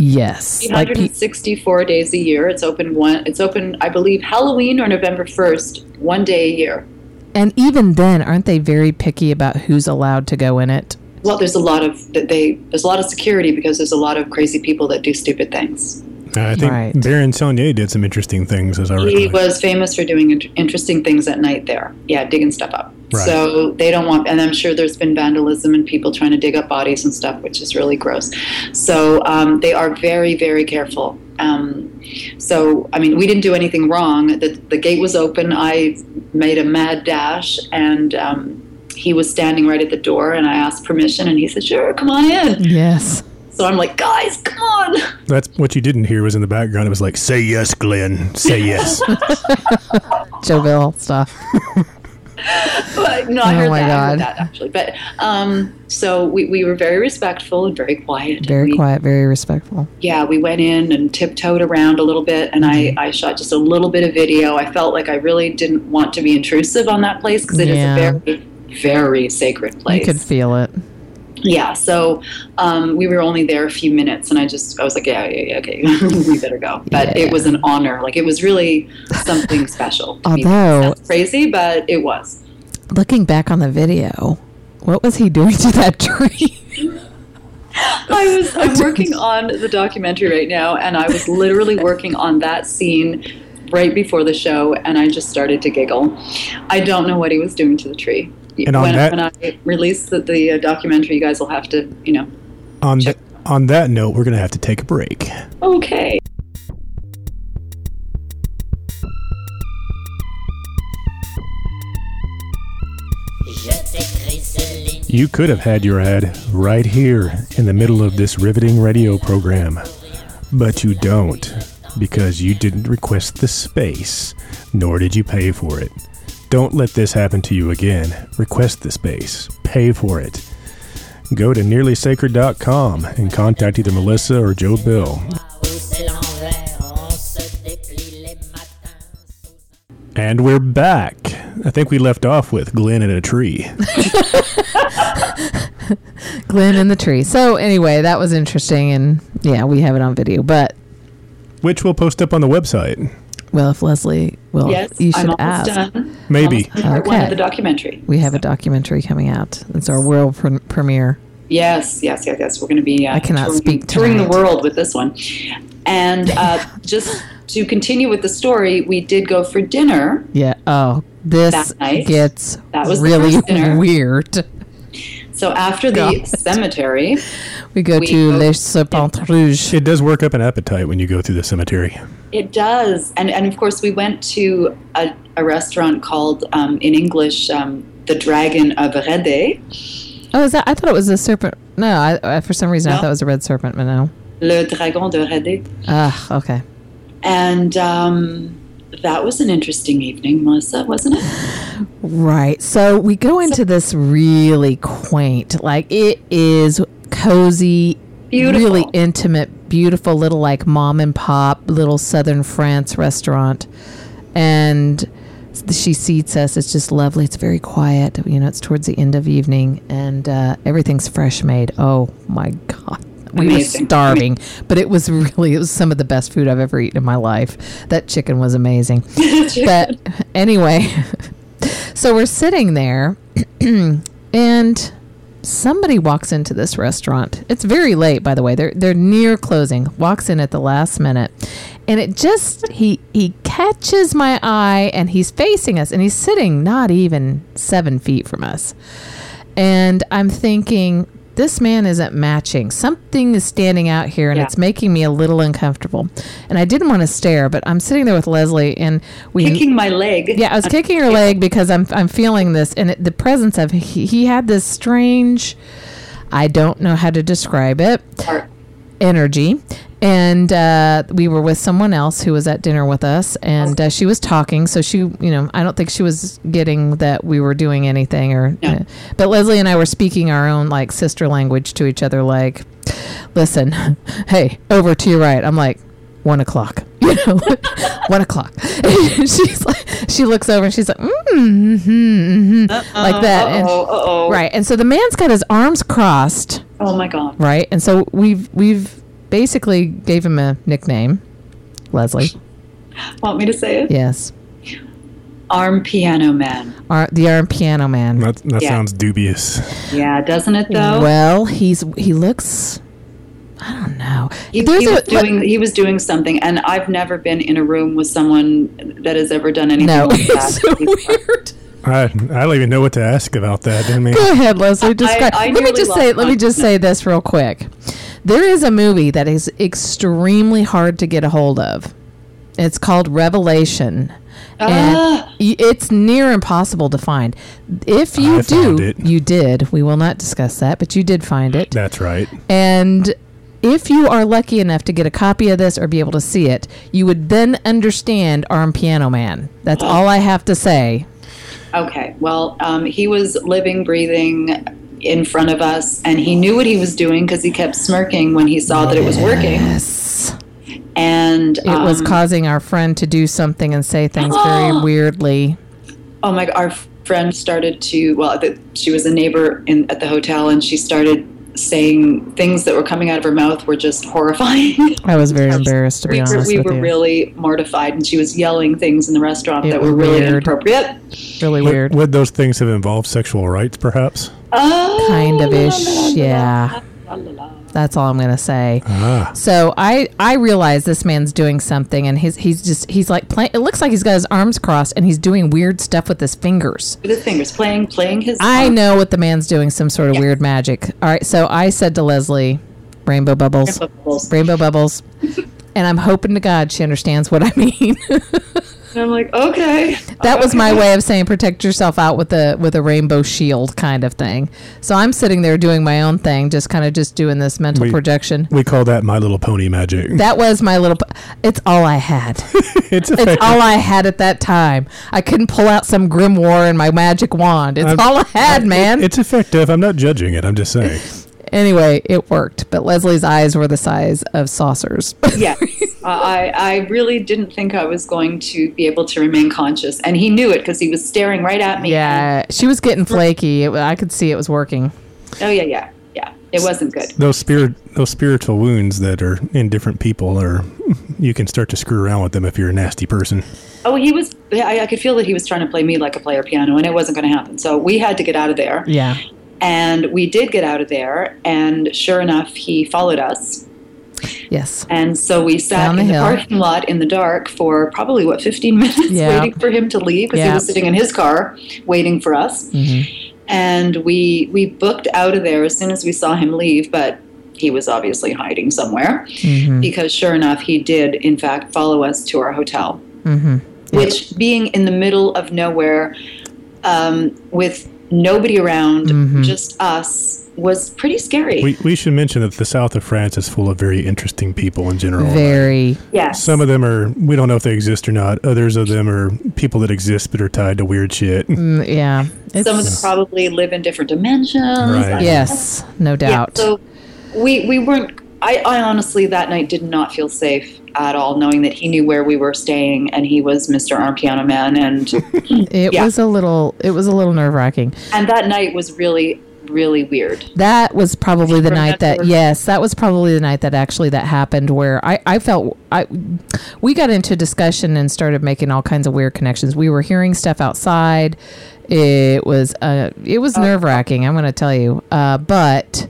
Yes, like pe- 364 days a year. It's open one. It's open, I believe, Halloween or November 1st, one day a year. and even then, aren't they very picky about who's allowed to go in it? Well, there's a lot of that they. There's a lot of security because there's a lot of crazy people that do stupid things. I think Right. Baron Saunier did some interesting things, as I recall. He was famous for doing int- interesting things at night there. Yeah, digging stuff up. Right. So they don't want, and I'm sure there's been vandalism and people trying to dig up bodies and stuff, which is really gross. So um, they are very, very careful. Um, so, I mean, we didn't do anything wrong. The, the gate was open. I made a mad dash, and um, he was standing right at the door, and I asked permission, and he said, Sure, come on in. Yes. So I'm like, Guys, come on. That's what you didn't hear was in the background. It was like, "Say yes, Glenn. Say yes." *laughs* Joe Bill stuff. But, no, I Oh heard my that, I heard God. that actually. But um, so we, we were very respectful and very quiet. Very we, quiet, very respectful. Yeah, we went in and tiptoed around a little bit, and Mm-hmm. I, I shot just a little bit of video. I felt like I really didn't want to be intrusive on that place because it is Yeah. a very, very sacred place. You could feel it. yeah, so um, we were only there a few minutes, and I just I was like, yeah, yeah, yeah okay, *laughs* we better go. But Yeah. it was an honor. Like it was really something special. Although- crazy, but it was. Looking back on the video, what was he doing to that tree? *laughs* I was I'm working on the documentary right now, and I was literally working on that scene right before the show, and I just started to giggle. I don't know what he was doing to the tree. And on when, that- when I release the, the uh, documentary, you guys will have to, you know, on th- on that note, we're gonna have to take a break. okay. You could have had your ad right here in the middle of this riveting radio program, but you don't because you didn't request the space, nor did you pay for it. Don't let this happen to you again. Request the space, pay for it. Go to nearlysacred.com and contact either Melissa or Joe Bill. And we're back. I think we left off with Glenn in a tree. *laughs* Glenn in the tree. So anyway, that was interesting, and yeah, we have it on video. But which we'll post up on the website. Well, if Leslie will, yes, you should I'm ask. done. Maybe. Almost done one Okay. of the documentary. We have a documentary coming out. It's our world pre- premiere. Yes, yes, yes, yes. We're going to be uh, I cannot touring, speak touring the world with this one. And uh, *laughs* just to continue with the story, we did go for dinner. Yeah. Oh, this That night. gets That was really weird. So after the God. cemetery, We go We to go- Les Serpents Rouges. It does work up an appetite when you go through the cemetery. It does, and and of course we went to a, a restaurant called um, in English um, the Dragon of Rhedae, Oh, is that? I thought it was a serpent. No, I, I for some reason I thought it was a red serpent, but no. Le Dragon de Rhedae, Ah, okay. and um, that was an interesting evening, Melissa, wasn't it? Right. So we go into this really quaint, like it is cozy, Beautiful. really intimate, beautiful little like mom and pop little southern France restaurant. And she seats us. It's just lovely. It's very quiet. You know, it's towards the end of evening and uh, everything's fresh made. Oh my God. We Amazing. were starving, but it was really, it was some of the best food I've ever eaten in my life. That chicken was amazing. *laughs* but anyway, *laughs* so we're sitting there *clears throat* and somebody walks into this restaurant. It's very late, by the way. They're they're near closing. Walks in at the last minute, and it just he he catches my eye, and he's facing us, and he's sitting not even seven feet from us, and I'm thinking. This man isn't matching. Something is standing out here and Yeah. it's making me a little uncomfortable. And I didn't want to stare, but I'm sitting there with Leslie and we Kicking my leg. yeah, I was *laughs* kicking her leg because I'm I'm feeling this, and it, the presence of he, he had this strange, I don't know how to describe it, Or- energy, and uh, we were with someone else who was at dinner with us, and uh, she was talking, so she, you know, I don't think she was getting that we were doing anything, or, No. uh, but Leslie and I were speaking our own like sister language to each other, like, listen, *laughs* hey, over to your right. I'm like, one o'clock. *laughs* You know, *laughs* one o'clock. *laughs* she's like, she looks over and she's like, mm-hmm, mm-hmm, like that. And, Uh-oh, uh-oh. right. And so the man's got his arms crossed, Oh my God. right? And so we've we've basically gave him a nickname, Leslie. *gasps* Want me to say it? Yes, Arm piano man. Our, the arm piano man. That, that Yeah. sounds dubious. Yeah, doesn't it though? Well, he's he looks. I don't know. He, he was a- doing he was doing something, and I've never been in a room with someone that has ever done anything no, like that. it's so weird. I, I don't even know what to ask about that. I mean, Go ahead, Leslie. Describe. I let me just say. Let me just consciousness. say this real quick. There is a movie that is extremely hard to get a hold of. It's called Revelation, and Ah. it's near impossible to find. If you I found do, it. you did. We will not discuss that, but you did find it. that's right. And if you are lucky enough to get a copy of this or be able to see it, you would then understand Arm Piano Man. That's all I have to say. Okay, well, um, he was living, breathing in front of us, and he knew what he was doing because he kept smirking when he saw that it was working. Yes. And It was um, causing our friend to do something and say things very *gasps* weirdly. oh my! Our friend started to well, the, she was a neighbor in at the hotel, and she started saying things that were coming out of her mouth were just horrifying. I was very *laughs* embarrassed to be we were, honest we with were you. really mortified, and she was yelling things in the restaurant It that were really weird. inappropriate. really Would, weird. would those things have involved sexual rights, perhaps? Oh, Kind of la, la, ish, la, la, yeah. la, la, la. That's all I'm gonna say. Ah, So I I realize this man's doing something, and he's he's just he's like playing. It looks like he's got his arms crossed, and he's doing weird stuff with his fingers. With his fingers playing, playing his. I know what the man's doing, some sort of Yeah. weird magic. All right, so I said to Leslie, rainbow bubbles, Bubbles. rainbow bubbles, *laughs* and I'm hoping to God she understands what I mean. *laughs* And I'm like, okay. that was my way of saying protect yourself out with a with a rainbow shield kind of thing. So I'm sitting there doing my own thing, just kind of just doing this mental We- projection. we call that My Little Pony magic. That was my little. p- It's all I had. *laughs* it's It's all I had at that time. I couldn't pull out some grimoire and my magic wand. It's I'm- all I had, man. It's effective. I'm not judging it. I'm just saying. *laughs* Anyway, it worked. But Leslie's eyes were the size of saucers. *laughs* Yes. I, I really didn't think I was going to be able to remain conscious. And he knew it because he was staring right at me. yeah, she was getting flaky. It, I could see it was working. Oh, yeah, yeah. Yeah. It wasn't good. Those spirit, those spiritual wounds that are in different people, are you can start to screw around with them if you're a nasty person. Oh, he was, I, I could feel that he was trying to play me like a player piano, and it wasn't going to happen. So we had to get out of there. Yeah. And we did get out of there. And sure enough, he followed us. Yes. And so we sat Down in the parking lot in the dark for probably, what, 15 *laughs* minutes Yeah. waiting for him to leave because Yeah. he was sitting in his car waiting for us. Mhm. And we, we booked out of there as soon as we saw him leave, but he was obviously hiding somewhere Mhm. because sure enough, he did, in fact, follow us to our hotel, Mhm. which being in the middle of nowhere um, with nobody around, Mhm. just us, was pretty scary. We, we should mention that the south of France is full of very interesting people in general. Very. yes. Some of them are, we don't know if they exist or not. Others of them are people that exist but are tied to weird shit. Mm, yeah. It's, Some of them probably live in different dimensions. Right. Yes. No Yeah, doubt. so we we weren't. I, I honestly that night did not feel safe at all, knowing that he knew where we were staying and he was Mr. Arm Piano Man, and *laughs* it yeah. was a little. It was a little nerve wracking. and that night was really really weird. That was probably the night that Remember? yes, that was probably the night that actually that happened where I I felt I we got into discussion and started making all kinds of weird connections. We were hearing stuff outside. It was uh it was nerve wracking. I'm going to tell you. Uh, but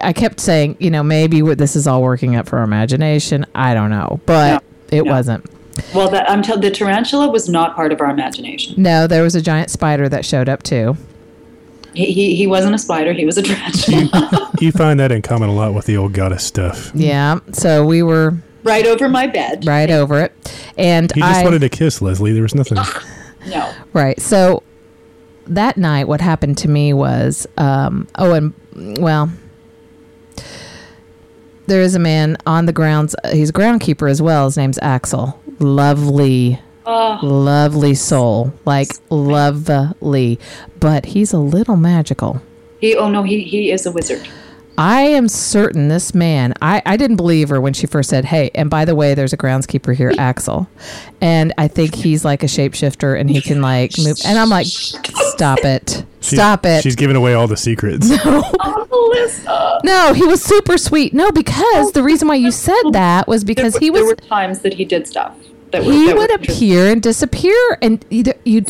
I kept saying, you know, maybe what- this is all working up for our imagination. I don't know, but it no. wasn't. Well, that I'm telling the tarantula was not part of our imagination. No, there was a giant spider that showed up too. He he, he wasn't a spider. He was a tarantula. You find that in common a lot with the old goddess stuff. Yeah, so we were right over my bed. right over it, and He just I wanted to kiss Leslie. There was nothing. No. Right. So that night, what happened to me was, um, oh, and well, there is a man on the grounds. uh, He's a groundkeeper as well. His name's Axel. Lovely, Oh, lovely soul. Like lovely. But he's a little magical. he. Oh no, he he is a wizard. I am certain this man, I, I didn't believe her when she first said, Hey, and by the way, there's a groundskeeper here, *laughs* Axel. And I think he's like a shapeshifter and he can like move. And I'm like, Stop it. She's- Stop it. She's giving away all the secrets. *laughs* Melissa. No, he was super sweet. No, because the reason why you said that was because there, he were- there was were times that he did stuff. That were, he that would interesting. appear and disappear and either you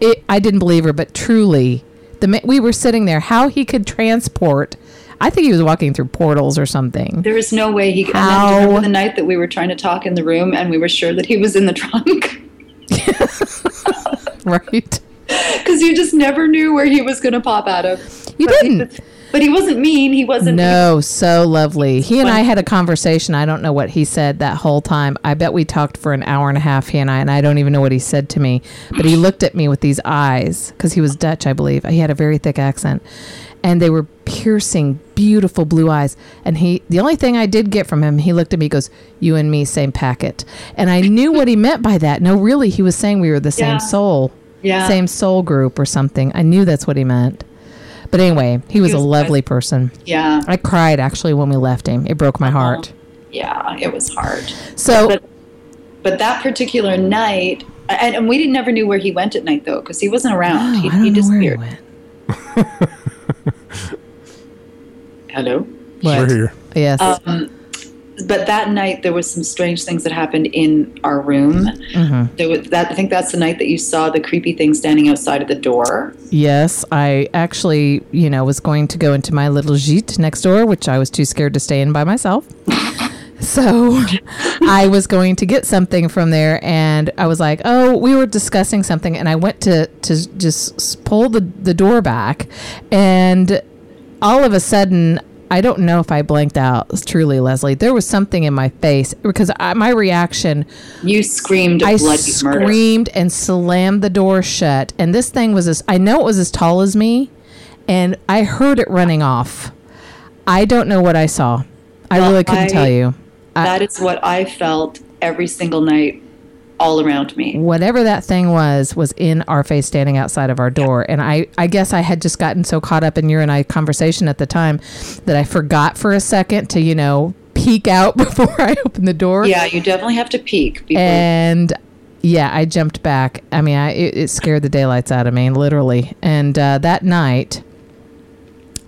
it, I didn't believe her, but truly the we were sitting there how he could transport I think he was walking through portals or something. There was no way he. How? remember the night that we were trying to talk in the room, and we were sure that he was in the trunk *laughs* *laughs* Right? because you just never knew where he was going to pop out of. You But didn't. but he wasn't mean. He wasn't. No, so lovely. He and I had a conversation. I don't know what he said that whole time. I bet we talked for an hour and a half, he and I, and I don't even know what he said to me. But he looked at me with these eyes because he was Dutch, I believe. He had a very thick accent. And they were piercing, beautiful blue eyes. And he, the only thing I did get from him, he looked at me, goes, You and me, same packet. And I knew what he meant by that. No, really, he was saying we were the same Yeah. soul, Yeah. same soul group or something. I knew that's what he meant. But anyway, he was, was a lovely person. Yeah. I cried actually when we left him. It broke my uh-huh. heart. Yeah. It was hard. So But but that particular night, and, and we didn't never knew where he went at night though, because he wasn't around. Oh, he, I don't he know where he disappeared. went. *laughs* Hello. What? We're here. Yes. Um, but that night there was some strange things that happened in our room. Mhm. There was that I think that's the night that you saw the creepy thing standing outside of the door. Yes, I actually, you know, was going to go into my little gîte next door, which I was too scared to stay in by myself. *laughs* So *laughs* I was going to get something from there, and I was like, "Oh, we were discussing something," and I went to to just pull the the door back, and all of a sudden, I don't know if I blanked out. Truly, Leslie, there was something in my face because I, my reaction You screamed I bloody murder. screamed and slammed the door shut. And this thing was as I know it was as tall as me, and I heard it running off. I don't know what I saw. I Well, really couldn't I- tell you. I- that is what I felt every single night, all around me. Whatever that thing was was in our face standing outside of our door. And I, I guess I had just gotten so caught up in your and I conversation at the time that I forgot for a second to, you know, peek out *laughs* before I opened the door. Yeah, you definitely have to peek. Before, and yeah i jumped back i mean I, it, it scared the daylights out of me literally and uh, that night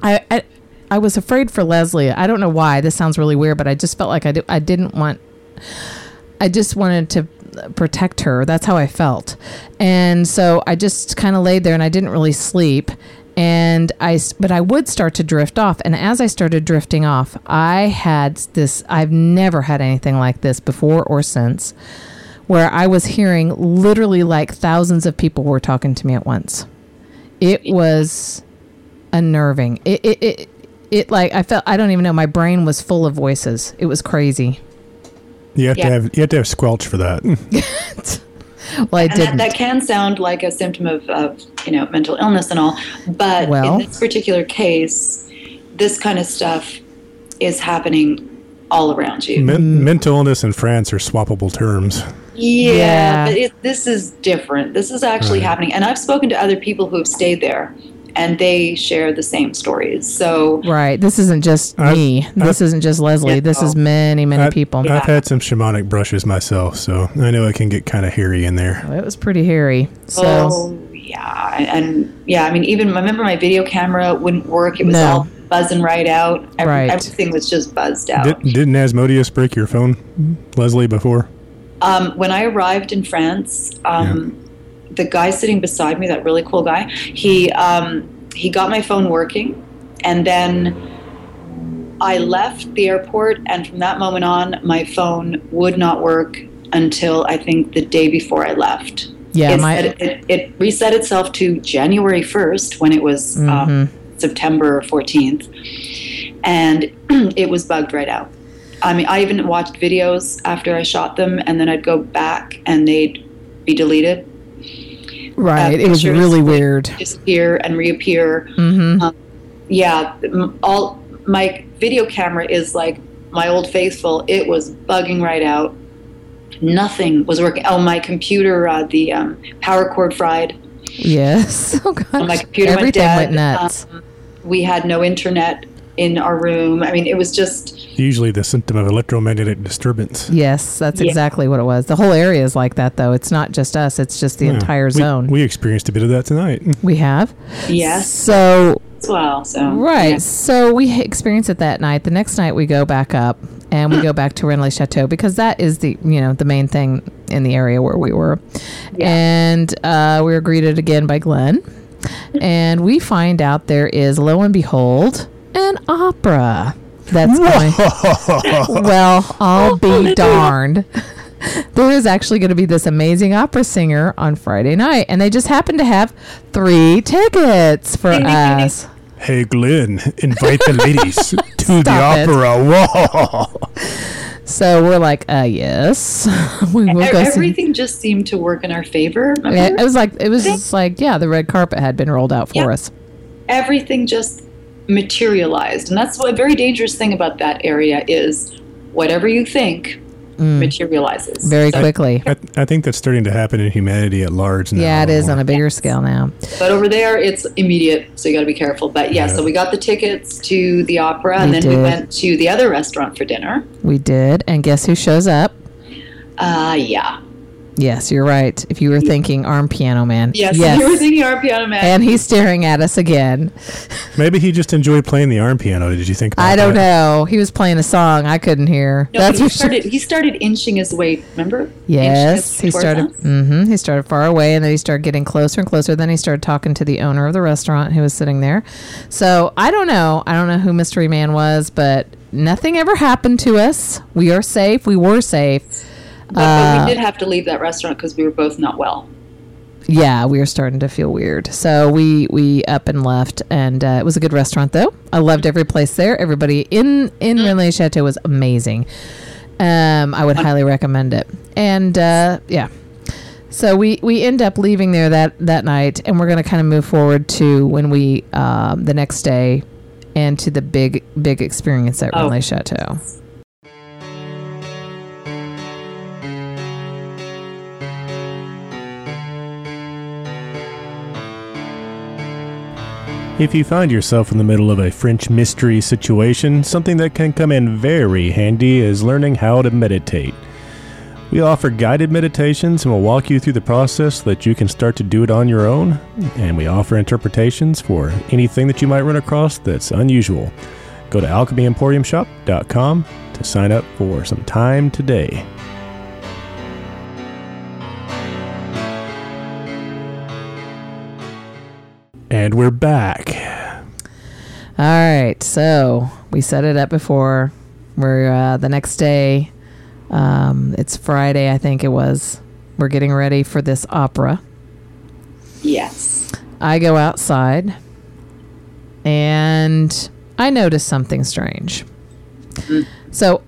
I, I i was afraid for leslie i don't know why this sounds really weird but i just felt like i, di- I didn't want i just wanted to protect her that's how i felt and so i just kind of laid there and i didn't really sleep and I, but I would start to drift off. And as I started drifting off, I had this, I've never had anything like this before or since where I was hearing literally like thousands of people were talking to me at once. It was unnerving. It, it, it, it like I felt I don't even know my brain was full of voices. It was crazy. You have Yeah. to have you have to have squelch for that. *laughs* *laughs* Well, I and that, didn't. that can sound like a symptom of, of you know mental illness and all, but Well- in this particular case, this kind of stuff is happening all around you. Men- mm. mental illness and France are swappable terms. Yeah, Yeah. but it, this is different. This is actually Right. happening, and I've spoken to other people who have stayed there, and they share the same stories. So right. This isn't just I've- me. This isn't just Leslie. Yeah. This is many, many I- people. I've had some shamanic brushes myself, so I know it can get kind of hairy in there. It was pretty hairy. So Oh yeah, and yeah, I mean, even I remember my video camera wouldn't work. It was No. all buzzing right out. Every, Right. Everything was just buzzed out. Did, didn't Asmodeus break your phone, Leslie, before? Um, when I arrived in France, um, the guy sitting beside me, that really cool guy, he um, he got my phone working, and then I left the airport, and from that moment on, my phone would not work until I think the day before I left. yeah, it, my said- it, it reset itself to January 1st when it was Mm-hmm. um, September 14th, and *clears throat* it was bugged right out. I mean, I even watched videos after I shot them, and then I'd go back and they'd be deleted, right. uh, it was really weird. disappear, and reappear. hmm Yeah, all my video camera is like my old faithful. It was bugging right out. Nothing was working. Oh, my computer, uh, the um, power cord fried. Yes. *laughs* Oh my gosh. computer went Everything dead. went nuts. Um, we had no internet in our room. I mean, it was just Usually the symptom of electromagnetic disturbance. yes, that's Yeah. exactly what it was. The whole area is like that, though. It's not just us. It's just the Yeah. entire zone. We, experienced a bit of that tonight. *laughs* we have. yes So as well. So Right. yeah. So we experienced it that night. The next night we go back up and we go back to Rennes le Chateau because that is the you know the main thing in the area where we were. Yeah. And uh, we were greeted again by Glenn, *laughs* and we find out there is lo and behold an opera. That's going. *laughs* well, I'll be darned. There is actually going to be this amazing opera singer on Friday night, and they just happen to have three tickets for Ding, ding, ding, ding. us. Hey, Glenn, invite the ladies *laughs* to the opera. Whoa. So we're like, uh, yes, *laughs* we will go see. Everything just seemed to work in our favor. It, remember? it was like it was just like yeah, the red carpet had been rolled out for Yeah. us. Everything just materialized, and that's what a very dangerous thing about that area is. Whatever you think materializes. Mm. very So- quickly. I, I think that's starting to happen in humanity at large now. Yeah, it is on a bigger scale now. But over there, it's immediate, so you got to be careful. But yeah, Yeah. so we got the tickets to the opera, and We then we went to the other restaurant for dinner. We did, and guess who shows up? Uh, yeah. Yes, you're right. If you were thinking arm piano man, Yes, you were thinking our piano man. and he's staring at us again. Maybe he just enjoyed playing the arm piano. Did you think about I don't that? know. He was playing a song I couldn't hear. no, That's but he for sure. started. He started inching his way. Remember? Yes, he started. us? hmm he started far away, and then he started getting closer and closer. Then he started talking to the owner of the restaurant who was sitting there. So I don't know. I don't know who Mystery Man was, but nothing ever happened to us. We are safe. We were safe. But, but Uh, we did have to leave that restaurant because we were both not well. Yeah, we were starting to feel weird. So we we up and left, and uh, it was a good restaurant though. I loved every place there. Everybody in in Relais Chateau was amazing. Um, I would highly recommend it. And uh, yeah, so we we end up leaving there that that night, and we're going to kind of move forward to when we um, the next day, and to the big big experience at Oh. Chateau. If you find yourself in the middle of a French mystery situation, something that can come in very handy is learning how to meditate. We offer guided meditations and will walk you through the process so that you can start to do it on your own. And we offer interpretations for anything that you might run across that's unusual. Go to alchemyemporiumshop.com to sign up for some time today. And we're back. All right, so we set it up before. We're uh, the next day. Um, it's Friday, I think it was. We're getting ready for this opera. Yes. I go outside, and I notice something strange. So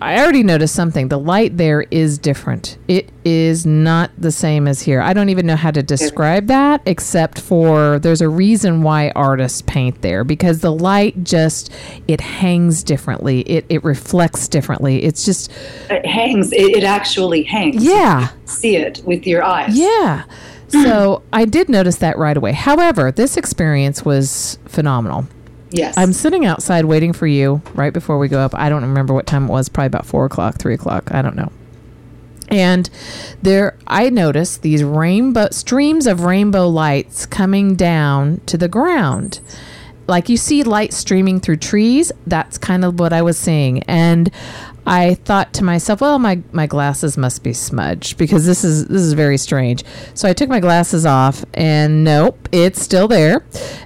I already noticed something. The light there is different. It is not the same as here. I don't even know how to describe that, except for there's a reason why artists paint there because the light just it hangs differently. It it reflects differently. It's just It hangs. It, it actually hangs. yeah. See it with your eyes. Yeah. So I did notice that right away. However, this experience was phenomenal. Yes. I'm sitting outside waiting for you right before we go up. I don't remember what time it was, probably about four o'clock, three o'clock. I don't know. And there, I noticed these rainbow streams of rainbow lights coming down to the ground. Like you see light streaming through trees. That's kind of what I was seeing. And I thought to myself, well, my, my glasses must be smudged because this is this is very strange. So I took my glasses off and nope, it's still there.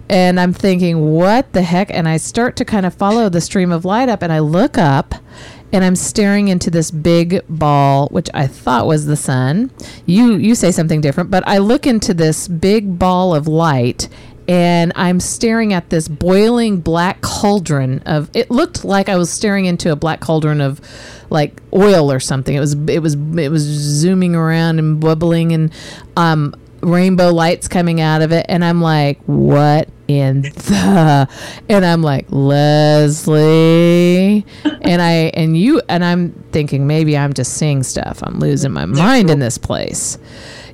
And I'm thinking, what the heck? And I start to kind of follow the stream of light up and I look up and I'm staring into this big ball, which I thought was the sun. You you say something different, but I look into this big ball of light and I'm staring at this boiling black cauldron of it looked like I was staring into a black cauldron of like oil or something. It was it was it was zooming around and bubbling and um rainbow lights coming out of it and I'm like what in the *laughs* and I'm like Leslie and I and you and I'm thinking maybe I'm just seeing stuff. I'm losing my mind in this place.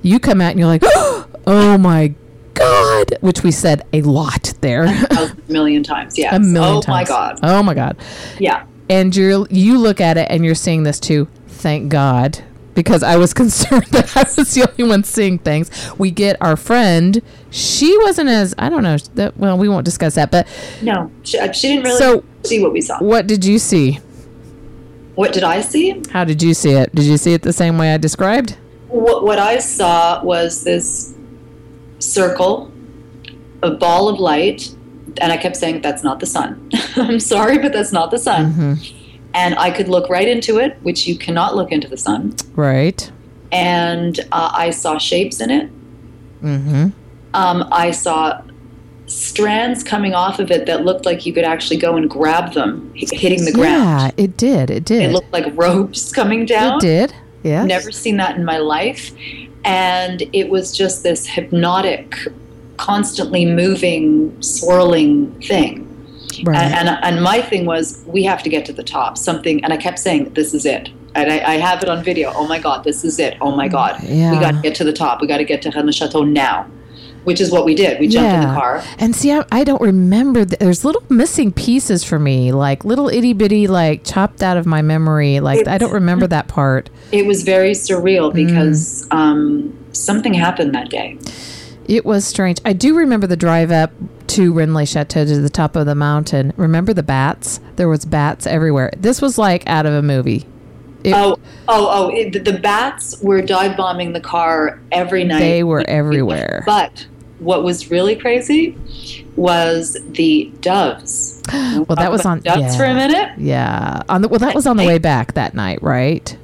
You come out and you're like, *gasps* "Oh my god," which we said a lot there. a million times. yeah. *laughs* a million oh times. my god. Oh my god. Yeah. And you you look at it and you're seeing this too. Thank God. Because I was *laughs* concerned that I was the only one seeing things. We get our friend. She wasn't as I don't know. That, well, we won't discuss that. But No, she, uh, she didn't really So- see what we saw. what did you see? What did I see? How did you see it? Did you see it the same way I described? What, what I saw was this circle, a ball of light and I kept saying, "That's not the sun." *laughs* I'm sorry, but that's not the sun. Mm-hmm. And I could look right into it, which you cannot look into the sun. Right. And uh, I saw shapes in it. Mm-hmm. Um, I saw strands coming off of it that looked like you could actually go and grab them, h- hitting the Yeah, ground. Yeah, it did. It did. It looked like ropes coming down. It did. Yeah. Never seen that in my life. And it was just this hypnotic, constantly moving, swirling thing. Right. And, and, and my thing was, we have to get to the top. Something, and I kept saying, this is it. And I, I have it on video. Oh my God, this is it. Oh my mm, God. Yeah. We got to get to the top. We got to get to Rennes Chateau now, which is what we did. We jumped in the car. And see, I, I don't remember. Th- there's little missing pieces for me, like little itty bitty, like chopped out of my memory. Like I don't remember that part. It was very surreal Mm. because um, something happened that day. It was strange. I do remember the drive up to Rennes Chateau to the top of the mountain. Remember the bats? There was bats everywhere. This was like out of a movie. It- Oh, oh, oh! It, the bats were dive bombing the car every night. They were everywhere. But what was really crazy was the doves. *gasps* Well, that was on doves yeah. for a minute. Yeah. On the well, that was on the way back that night, right?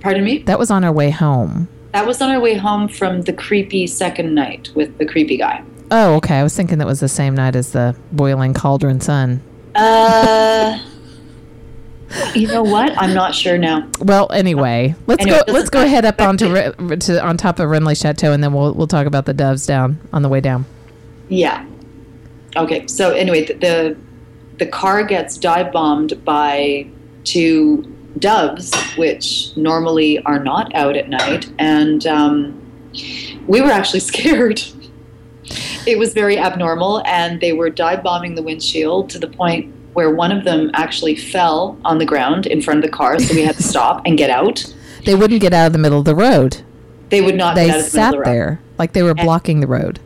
Pardon me. That was on our way home. That was on our way home from the creepy second night with the creepy guy. Oh, okay. I was thinking that was the same night as the boiling cauldron sun. Uh, *laughs* you know what? I'm not sure now. Well, anyway, let's Anyway, go. Let's go ahead up onto Re- to on top of Rennes le Chateau, and then we'll we'll talk about the doves down on the way down. Yeah. Okay. So anyway, the the, the car gets dive bombed by two doves, which normally are not out at night, and um, we were actually *laughs* scared. It was very abnormal, and they were dive bombing the windshield to the point where one of them actually fell on the ground in front of the car, so we had to stop and get out. *laughs* They wouldn't get out of the middle of the road. They would not They get out of the middle sat of the road. there like they were blocking the road.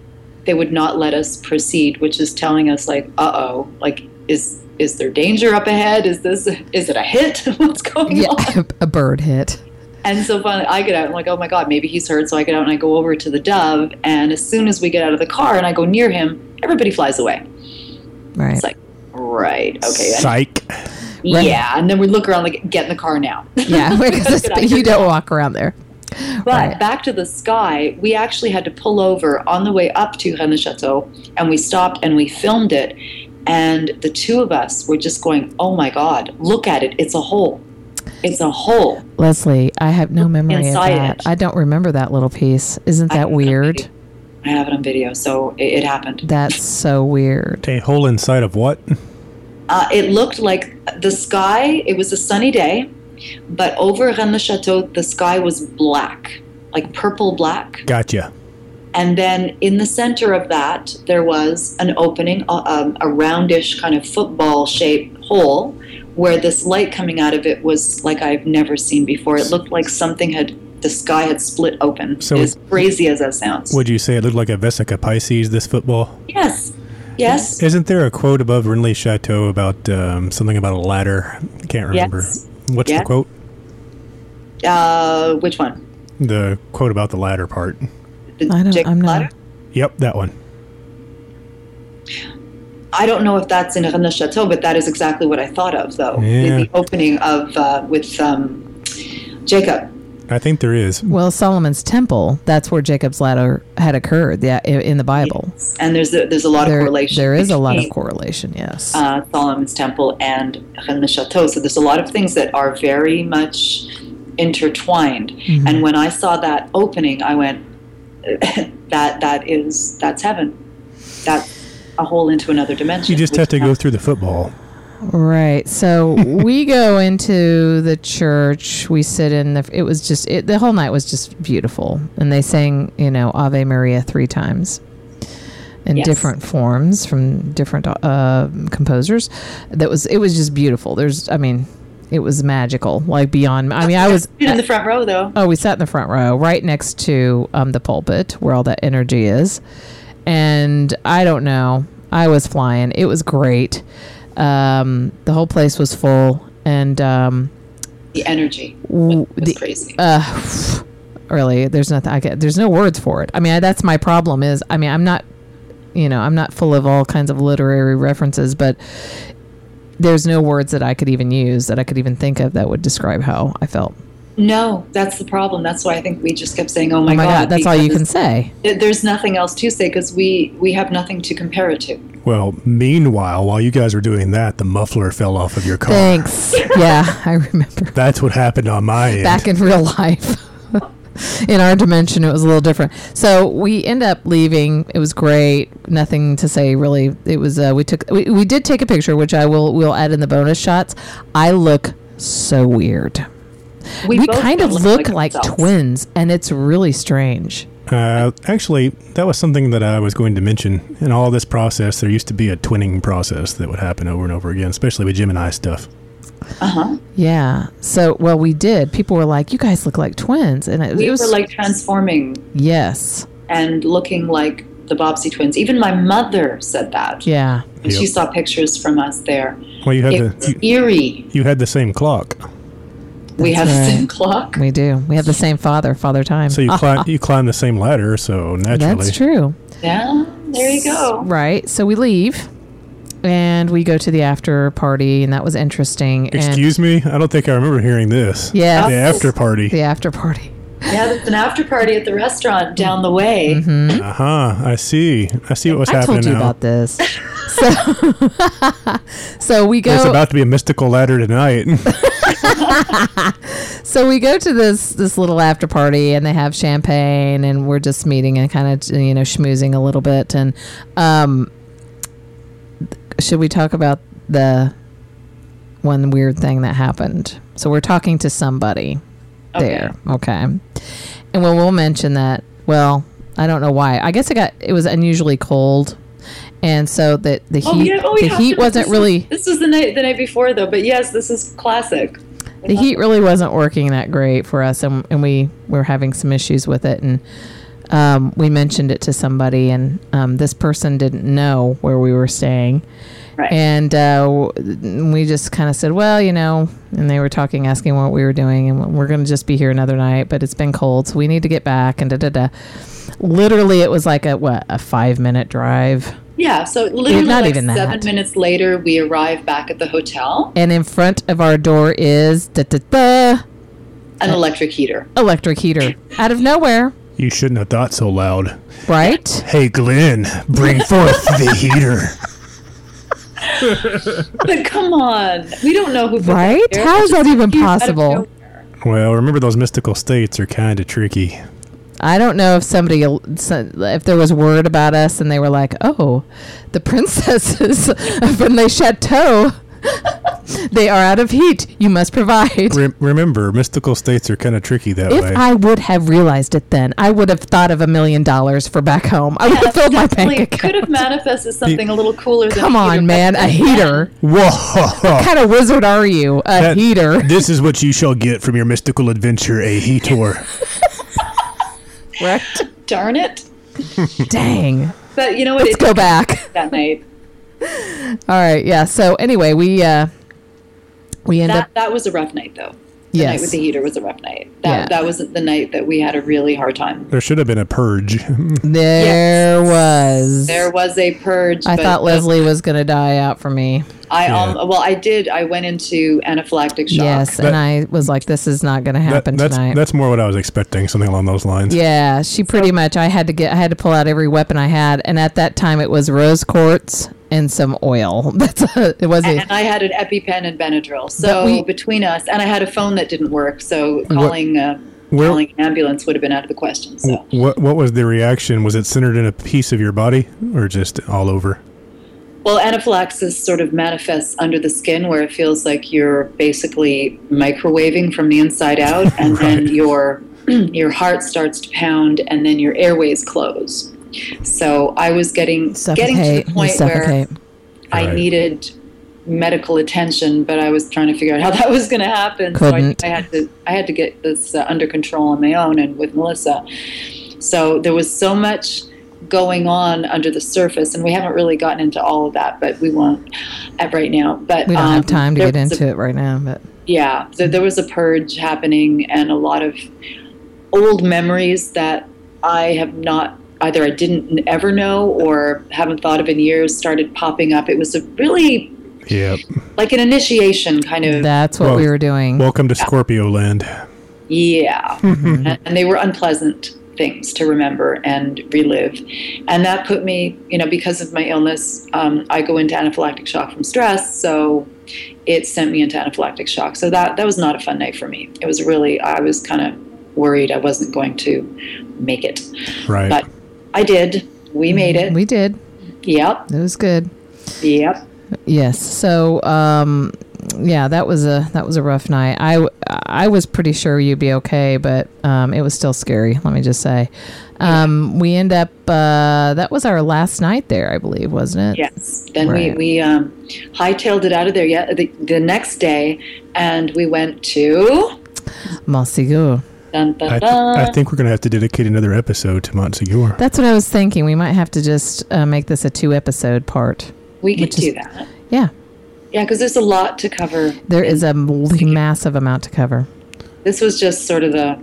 they would not let us proceed, which is telling us like, uh oh, like is is there danger up ahead? Is this is it a hit? *laughs* What's going on? Yeah, on? *laughs* a bird hit. And so finally, I get out. I'm like, oh my god, maybe he's hurt. So I get out and I go over to the dove. And as soon as we get out of the car and I go near him, everybody flies away. Right. It's like, right, okay, and- Psych. yeah. And then we look around like, get in the car now. *laughs* yeah, because Good you don't walk around there. But Right. back to the sky, we actually had to pull over on the way up to Rennes Chateau and we stopped and we filmed it. And the two of us were just going, oh my God, look at it. It's a hole. It's a hole. Leslie, I have no memory of that. it. I don't remember that little piece. Isn't that have it on weird? I have it on video, so it, it happened. That's so weird. A hole inside of what? Uh, it looked like the sky, it was a sunny day, but over Rennes Chateau, the sky was black, like purple black. Gotcha. And then in the center of that, there was an opening, a, um, a roundish kind of football shaped hole where this light coming out of it was like I've never seen before. It looked like something had, the sky had split open. So as crazy as that sounds. Would you say it looked like a Vesica Piscis, this football? yes. Yes. Isn't there a quote above Rennes le Chateau about um, something about a ladder? I can't remember. Yes. What's Yes. the quote? Uh, which one? The quote about the ladder part. The I don't- Jacob I'm not- Ladder? Yep, that one. I don't know if that's in Rennes Chateau, but that is exactly what I thought of, though. The- Yeah. The, opening of uh, with um, Jacob. I think there is. Well, Solomon's temple, that's where Jacob's ladder had occurred yeah, in the Bible. And there's a, there's a lot There, of correlation. there is a lot of correlation, yes. uh, Solomon's Temple and Rennes Chateau. So there's a lot of things that are very much intertwined. Mhm. And when I saw that opening, I went, *laughs* that that is that's heaven. That's a hole into another dimension. You just have to is go through the football. Right. So *laughs* we go into the church. We sit in the. It was just it, the whole night was just beautiful, and they sang you know Ave Maria three times in Yes. different forms from different uh, composers. That was it was just beautiful. There's I mean it was magical like beyond. I mean I was in the front row though. Oh, we sat in the front row, right next to um, the pulpit where all that energy is. And I don't know. I was flying. It was great. Um, the whole place was full, and um, The energy was the, crazy. uh, *sighs* really, there's nothing. I get, there's no words for it. I mean, I, that's my problem. Is I mean, I'm not. you know, I'm not full of all kinds of literary references, but there's no words that I could even use that I could even think of that would describe how I felt. No, that's the problem. That's why I think we just kept saying, "Oh my, oh my god!" God, that's all you can say. There's nothing else to say because we we have nothing to compare it to. Well, meanwhile, while you guys were doing that, the muffler fell off of your car. Thanks. *laughs* yeah, I remember. That's what happened on my end. back in real life. *laughs* in our dimension, it was a little different. So we end up leaving. It was great. Nothing to say really. It was. Uh, we took. We, we did take a picture, which I will. We'll add in the bonus shots. I look so weird. We, both kind of don't look like, ourselves. twins, and it's really strange. Uh, actually, that was something that I was going to mention. In all this process, there used to be a twinning process that would happen over and over again, especially with Gemini stuff. Uh huh. Yeah. So well, we did. People were like, "You guys look like twins," and it, We it was were like transforming yes, and looking like the Bobbsey twins. Even my mother said that. yeah. And She saw pictures from us there. Well, you had It the you, eerie. you had the same clock, we That's have the same clock. We do. We have the same father, Father Time. so you *laughs* climb you climb the same ladder. So naturally, That's true. Yeah, there you go. Right. So we leave and we go to the after party, and that was interesting. Excuse me, I don't think I remember hearing this. Yeah, the after party. the after party. Yeah, there's an after party at the restaurant down the way. Mm-hmm. Uh huh. I see. I see what was I happening told you now. about this. *laughs* So, *laughs* so we There's go. about to be a mystical ladder tonight. *laughs* so we go to this this little after party, and they have champagne, and we're just meeting and kind of you know schmoozing a little bit. And um, should we talk about the one weird thing that happened? So we're talking to somebody. there. Okay. And well, we'll mention that. Well, I don't know why. I guess it got it was unusually cold, and so the the Oh, heat yeah, oh, the heat wasn't This really Was, this was the night the night before though, but yes, this is classic. The heat really wasn't working that great for us, and and we were having some issues with it, and um, we mentioned it to somebody, and um, this person didn't know where we were staying. Right. And uh, we just kind of said, well, you know, and they were talking, asking what we were doing, and we're going to just be here another night, but it's been cold, so we need to get back, and da da da. Literally, it was like a what a five minute drive, Yeah, so literally not like even seven that. minutes later, we arrive back at the hotel. and in front of our door is da da da An electric heater. electric heater out of nowhere, you shouldn't have thought so loud. right? Hey, Glenn, bring forth the *laughs* heater. But come on, we don't know who. put Right? How is that even cute out of possible? Well, remember those mystical states are kind of tricky. I don't know if somebody, if there was word about us and they were like, oh, the princesses *laughs* from the chateau, *laughs* they are out of heat. You must provide. Re- remember, mystical states are kind of tricky that If way. I would have realized it then, I would have thought of a million dollars for back home. I would have filled my bank Definitely account. could have manifested something a little cooler. Come a heater, on, but man. A then heater. *laughs* Whoa! What kind of wizard are you? A That- heater. This is what you shall get from your mystical adventure, a heater. Correct? *laughs* Darn it! Dang. But you know what? Let's It go back. *laughs* that night. All right. Yeah. So anyway, we, uh, we end That up, that was a rough night, though. The night with the heater was a rough night. That Yeah. that was the night that we had a really hard time. There should have been a purge. *laughs* There was. There was a purge. I but thought Leslie was going to die out for me. I Yeah. um well I did. I went into anaphylactic shock. Yes, That- and I was like, "This is not going to That- happen that's tonight." that's more what I was expecting, something along those lines. yeah, she pretty much. I had to get. I had to pull out every weapon I had, and at that time it was rose quartz and some oil. *laughs* That's it wasn't. And I had an EpiPen and Benadryl. So we- between us, and I had a phone that didn't work. So calling uh, Where- calling an ambulance would have been out of the question. So What what was the reaction? Was it centered in a piece of your body, or just all over? Well, anaphylaxis sort of manifests under the skin, where it feels like you're basically microwaving from the inside out, *laughs* and then your *clears throat* your heart starts to pound, and then your airways close. So I was getting getting to the point where suffocate. I Right. needed medical attention, but I was trying to figure out how *laughs* that was going to happen. Couldn't. So I, I had to I had to get this uh, under control on my own and with Melissa. So there was so much going on under the surface, and we haven't really gotten into all of that, but we won't at right now. But We don't um, have time to get was a- into it right now, but yeah, so there was a purge happening and a lot of old memories that I have not either I didn't ever know or haven't thought of in years started popping up. It was a really Yep. like an initiation kind of That's what Well, we were doing. Welcome to Scorpio land. Yeah. and, and they were unpleasant things to remember and relive. And that put me, you know, because of my illness, um, I go into anaphylactic shock from stress. So it sent me into anaphylactic shock. So that, that was not a fun night for me. It was really, I was kind of worried I wasn't going to make it. Right. But I did. We made it. we did. Yep. It was good. Yep. Yes. So, um, yeah, that was a that was a rough night. I I was pretty sure you'd be okay, but um, it was still scary. Let me just say. Um, we end up. Uh, that was our last night there, I believe, wasn't it? Yes. Then Right. we, we um, hightailed it out of there yet the, the next day and we went to Montsegur. dun, dun, I, th- I think we're going to have to dedicate another episode to Montsegur. That's what I was thinking. We might have to just uh, make this a two episode part. we could which is- do that. Yeah, Yeah, because there's a lot to cover. There is a massive amount to cover. This was just sort of the,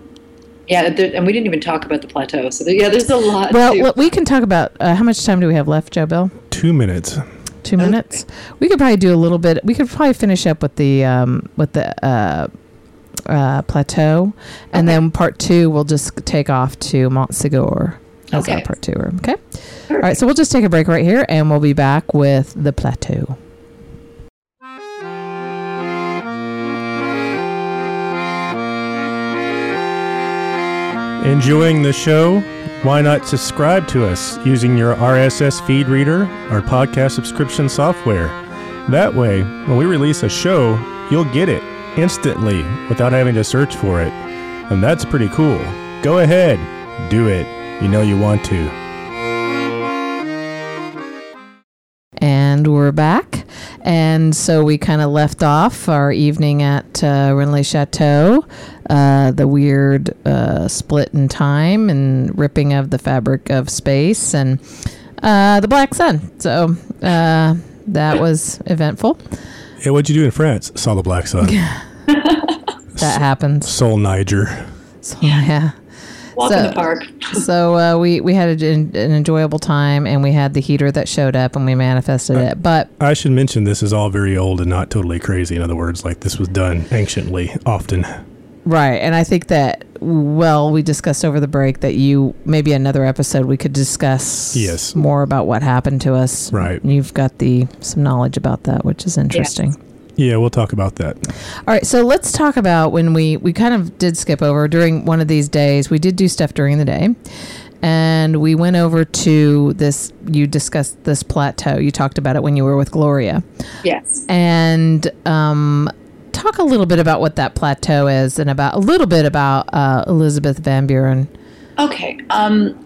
yeah, there, and we didn't even talk about the plateau. So there, yeah, there's a lot. Well, to, look, we can talk about uh, how much time do we have left, Joe Bill? Two minutes. Two minutes. We could probably do a little bit. We could probably finish up with the um, with the uh, uh, plateau, and Okay. then part two we'll just take off to Montsegur as our part two. Okay. All right. So we'll just take a break right here, and we'll be back with the plateau. Enjoying the show? Why not subscribe to us using your RSS feed reader or podcast subscription software? That way, when we release a show, you'll get it instantly without having to search for it. And that's pretty cool. Go ahead, do it. You know you want to. And we're back. And so we kind of left off our evening at uh, Rennes le Chateau, uh, the weird uh, split in time and ripping of the fabric of space, and uh, the Black Sun. So uh, that was eventful. Hey, what'd you do in France? Saw the Black Sun. Yeah. *laughs* That happens. Sol Niger. So, yeah. Walk so- in the park. *laughs* So uh, we we had a, an enjoyable time, and we had the heater that showed up, and we manifested it. But I should mention this is all very old and not totally crazy. In other words, like this was done anciently, often. Right. And I think that, well, we discussed over the break that you, maybe another episode, we could discuss Yes. more about what happened to us. Right. You've got the some knowledge about that, which is interesting. Yeah, we'll talk about that. All right. So let's talk about when we, we kind of did skip over during one of these days. We did do stuff during the day. And we went over to this, you discussed this plateau. You talked about it when you were with Gloria. Yes. and um, talk a little bit about what that plateau is and about a little bit about uh, Elizabeth Van Buren. Okay. Um,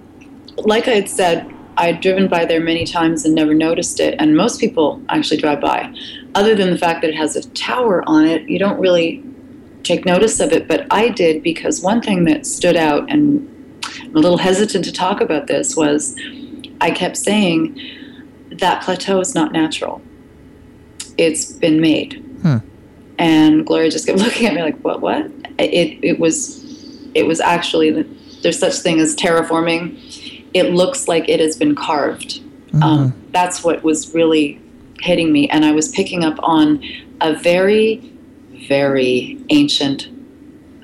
like I had said, I had driven by there many times and never noticed it, and most people actually drive by. Other than the fact that it has a tower on it, you don't really take notice of it. But I did because one thing that stood out, and I'm a little hesitant to talk about this, was I kept saying that plateau is not natural. It's been made. Hmm. And Gloria just kept *laughs* looking at me like, "What? What?" It it was it was actually the, there's such thing as terraforming. It looks like it has been carved. Um, that's what was really hitting me, and I was picking up on a very, very ancient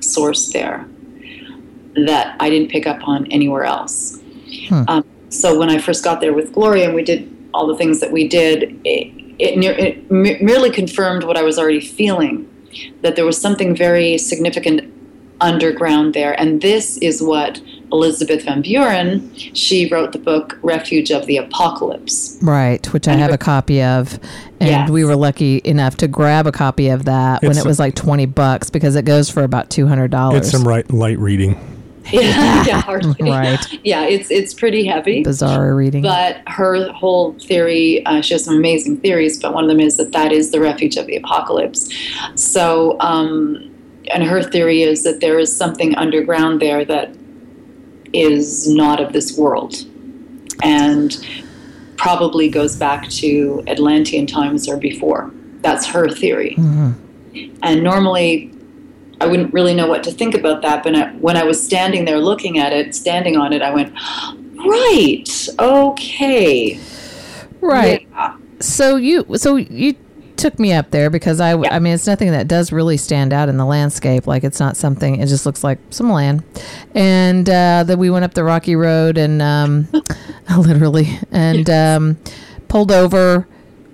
source there that I didn't pick up on anywhere else. Hmm. Um, so when I first got there with Gloria and we did all the things that we did, it, it, it merely confirmed what I was already feeling that there was something very significant underground there. And this is what Elizabeth Van Buren, she wrote the book Refuge of the Apocalypse. Right, which I have a copy of. And Yes. we were lucky enough to grab a copy of that when it was like 20 bucks because it goes for about $200. It's some right, light reading. Yeah, *laughs* yeah, hardly. Right. Yeah, it's it's pretty heavy. Bizarre reading. But her whole theory, uh, she has some amazing theories, but one of them is that that is the refuge of the apocalypse. So, um, and her theory is that there is something underground there that is not of this world and probably goes back to Atlantean times or before. That's her theory. Mhm. And normally, I wouldn't really know what to think about that. But I, when I was standing there looking at it, standing on it, I went, Right. Okay. Right. Yeah. So you so you took me up there because I Yeah. I mean it's nothing that does really stand out in the landscape. Like it's not something it just looks like some land. And uh, then we went up the rocky road and um, *laughs* literally and um, pulled over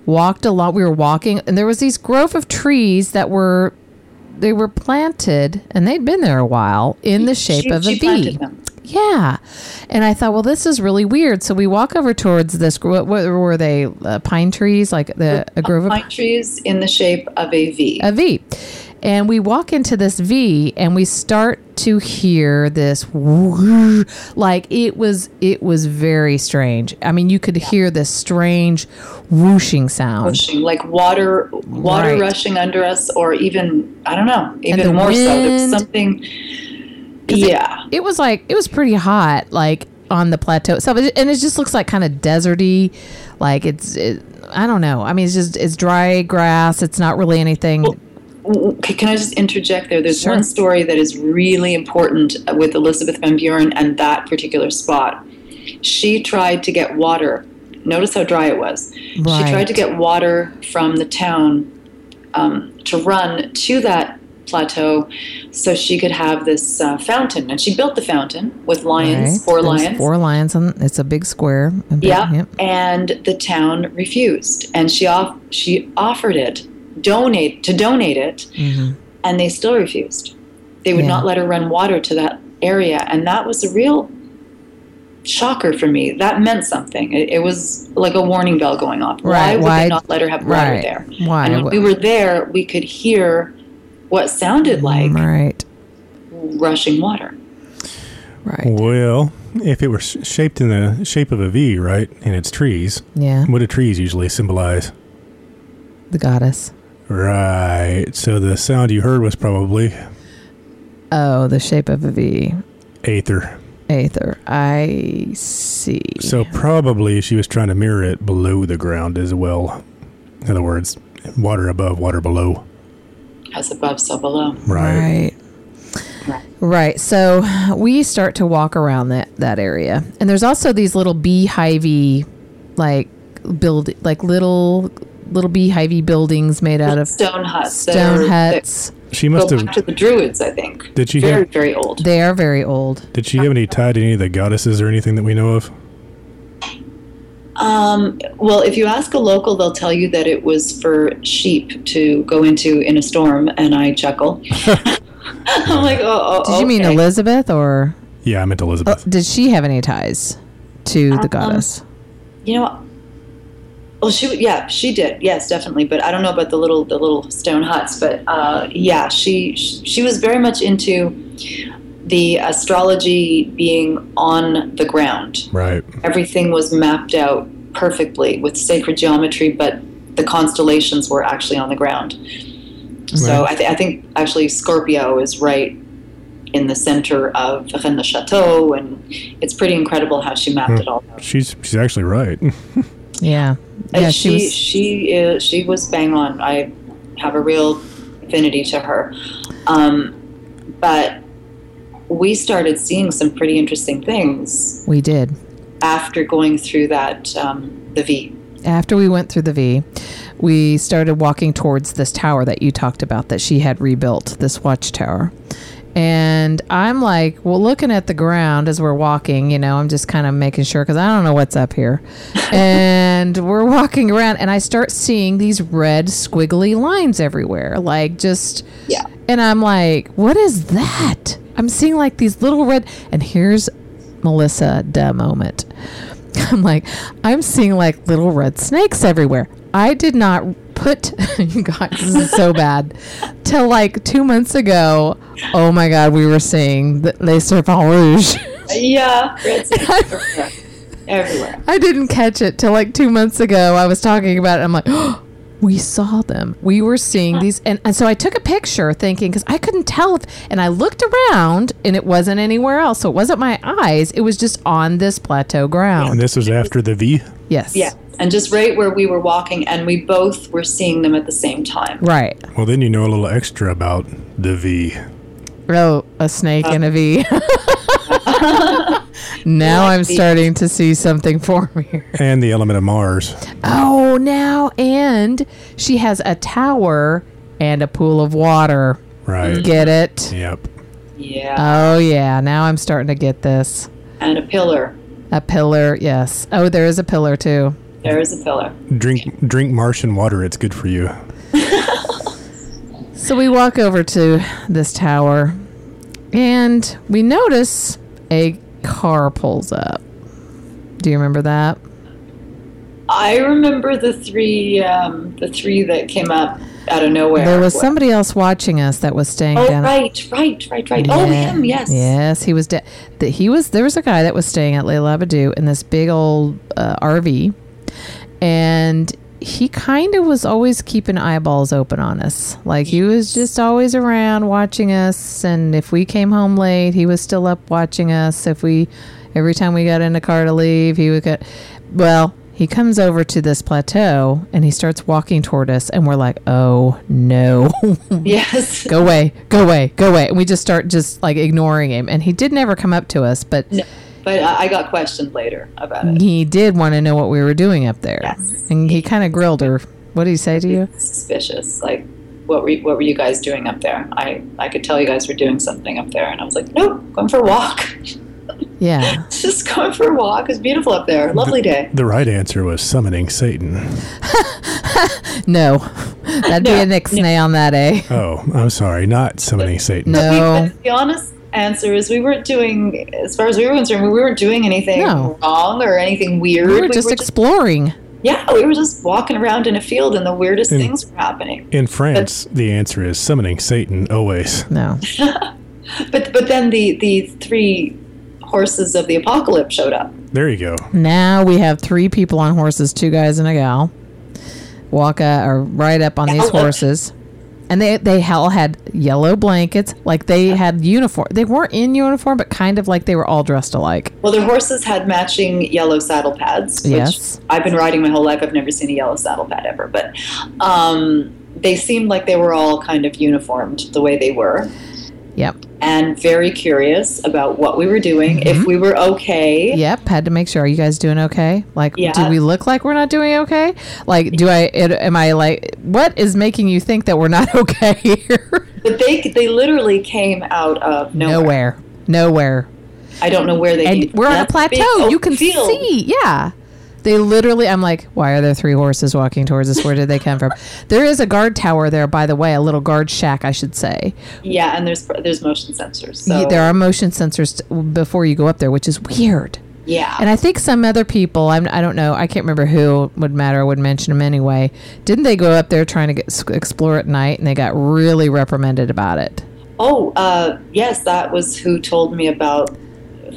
walked a lot. We were walking and there was these grove of trees that were they were planted and they'd been there a while in the shape She- of a them. Yeah. And I thought, well, this is really weird. So we walk over towards this. What, what were they? Uh, pine trees, like the a grove of Pine trees in the shape of a V. a V. And we walk into this V, and we start to hear this, like it was. It was very strange. I mean, you could hear this strange whooshing sound. rushing, like water, water Right. rushing under us, or even I don't know, even more so. There was wind. something. Yeah, It was like it was pretty hot, like on the plateau itself, and it just looks like kind of deserty. Like it's, it, I don't know. I mean, it's just it's dry grass. It's not really anything. W- c- Can I just interject there? There's Sure. one story that is really important with Elizabeth Van Buren and that particular spot. She tried to get water. Notice how dry it was. She tried to get water from the town um, to run to that plateau so she could have this uh, fountain. And she built the fountain with lions, Right. four There's lions. Four lions. On, it's a big square. Big- Yeah, yep. and the town refused, and she off she offered it, donate to donate it, Mhm. and they still refused. They would Yeah. not let her run water to that area, and that was a real shocker for me. That meant something. It, it was like a warning bell going off. Why would why- they not let her have water right. there? Why? And when we were there, we could hear what sounded like right. rushing water. Right. Well, if it were sh- shaped in the shape of a V, right, and it's trees, Yeah. what do trees usually symbolize? The goddess. Right. So the sound you heard was probably Oh, the shape of a V. aether. Aether. I see. So probably she was trying to mirror it below the ground as well. In other words, water above, water below. As above, so below. Right. Right. Right. So we start to walk around that, that area. And there's also these little beehivey like build like little little beehivey buildings made out of stone huts. that stone are- that huts. She must have. back to the Druids, I think. Did she very, have? very old. They are very old. Did she have any tie to any of the goddesses or anything that we know of? Um, well, if you ask a local, they'll tell you that it was for sheep to go into in a storm, and I chuckle. *laughs* I'm like, oh, oh Did you mean. Elizabeth or Yeah, I meant oh, Elizabeth. did she have any ties to the Um, goddess? You know, what? well, she yeah, she did. Yes, definitely. But I don't know about the little the little stone huts. But uh, yeah, she she was very much into the astrology being on the ground. right. everything was mapped out perfectly with sacred geometry, but the constellations were actually on the ground. So Right. I, th- I think actually Scorpio is right in the center of Rennes le Chateau, and it's pretty incredible how she mapped Hmm. it all out. She's she's actually right. *laughs* Yeah. Yeah, she she she was is, she was bang on. I have a real affinity to her, um, but we started seeing some pretty interesting things we did. after going through that um, the V. after we went through the V, we started walking towards this tower that you talked about that she had rebuilt, this watchtower. And I'm like, well, looking at the ground as we're walking, you know, I'm just kind of making sure because I don't know what's up here. *laughs* and we're walking around, and I start seeing these red squiggly lines everywhere, like just. Yeah. And I'm like, what is that? I'm seeing like these little red. And here's Melissa duh moment. *laughs* I'm like, I'm seeing like little red snakes everywhere. I did not put, *laughs* you guys, this is so *laughs* bad. Till like two months ago, oh my God, we were seeing the Les Serpents Rouges. Yeah, red snakes everywhere. everywhere. I didn't catch it till like two months ago. I was talking about it. I'm like, *gasps* oh, we saw them. We were seeing these. And, and so I took a picture thinking, because I couldn't tell if, and I looked around and it wasn't anywhere else. So it wasn't my eyes. It was just on this plateau ground. and this was after the V. yes. Yeah, and just right where we were walking, and we both were seeing them at the same time. Right. Well, then you know a little extra about the V. Oh, a snake and a V. *laughs* *laughs* Now Like I'm the- starting to see something *laughs* for me. And the element of Mars. Oh, now and she has a tower and a pool of water. Right. Get it? Yep. Yeah, Oh yeah, now I'm starting to get this. and a pillar. A pillar, yes. Oh, there is a pillar too. There is a pillar. Drink drink Martian water. It's good for you. So we walk over to this tower and we notice a car pulls up. Do you remember that? I remember the three, um, the three that came up out of nowhere. There was somebody else watching us that was staying Oh, down. right, right, right, right. Oh, him, yes. Yes, he was. De- that he was. There was a guy that was staying at Leila Abadou in this big old uh, RV, and he kind of was always keeping eyeballs open on us. Like he was just always around watching us, and if we came home late, he was still up watching us. If we, every time we got in the car to leave, he would get. Well, he comes over to this plateau and he starts walking toward us, and we're like, "Oh no!" *laughs* Yes. go away, go away, go away. And we just start just like ignoring him. And he did never come up to us, but No, but I I got questioned later about it. he did want to know what we were doing up there. Yes. And he kind of grilled her. What did he say to you? Suspicious. Like, what were what were you guys doing up there? I I could tell you guys were doing something up there, and I was like, nope, going for a walk. *laughs* Yeah. Just going for a walk. It's beautiful up there. Lovely day. The right answer was summoning Satan. *laughs* No. *laughs* That'd be No, an ixnay on that, eh? Oh, I'm sorry, not summoning Satan. No. We- but the honest answer is we weren't doing, as far as we were concerned, we weren't doing anything No. wrong or anything weird. We were just exploring. yeah, we were just walking around in a field, and the weirdest And- things were happening. In France, the answer is summoning Satan always. No. *laughs* *laughs* But but then the the three horses of the apocalypse showed up. There you go. Now we have three people on horses, two guys and a gal. Walk uh, or ride up on these Gallop. horses. And they they all had yellow blankets, like they had uniform. They weren't in uniform, but kind of like they were all dressed alike. Well, their horses had matching yellow saddle pads. Which Yes. I've been riding my whole life. I've never seen a yellow saddle pad ever, but um, they seemed like they were all kind of uniformed the way they were. Yep. And very curious about what we were doing, Mm-hmm. if we were okay. Yep, had to make sure. Are you guys doing okay? Like, Yeah. do we look like we're not doing okay? Like, do I? It, am I like? What is making you think that we're not *laughs* okay here? But they they literally came out of nowhere. Nowhere, nowhere. I don't know where they. And we're on a plateau. You can field. see. Yeah. They literally, I'm like, why are there three horses walking towards us? Where did they come from? There is a guard tower there, by the way, a little guard shack, I should say. Yeah, and there's there's motion sensors. So There are motion sensors t- before you go up there, which is weird. yeah, And I think some other people, I'm, I don't know, I can't remember who would matter, I would mention them anyway. Didn't they go up there trying to get, explore at night and they got really reprimanded about it? Oh, uh, yes, that was who told me about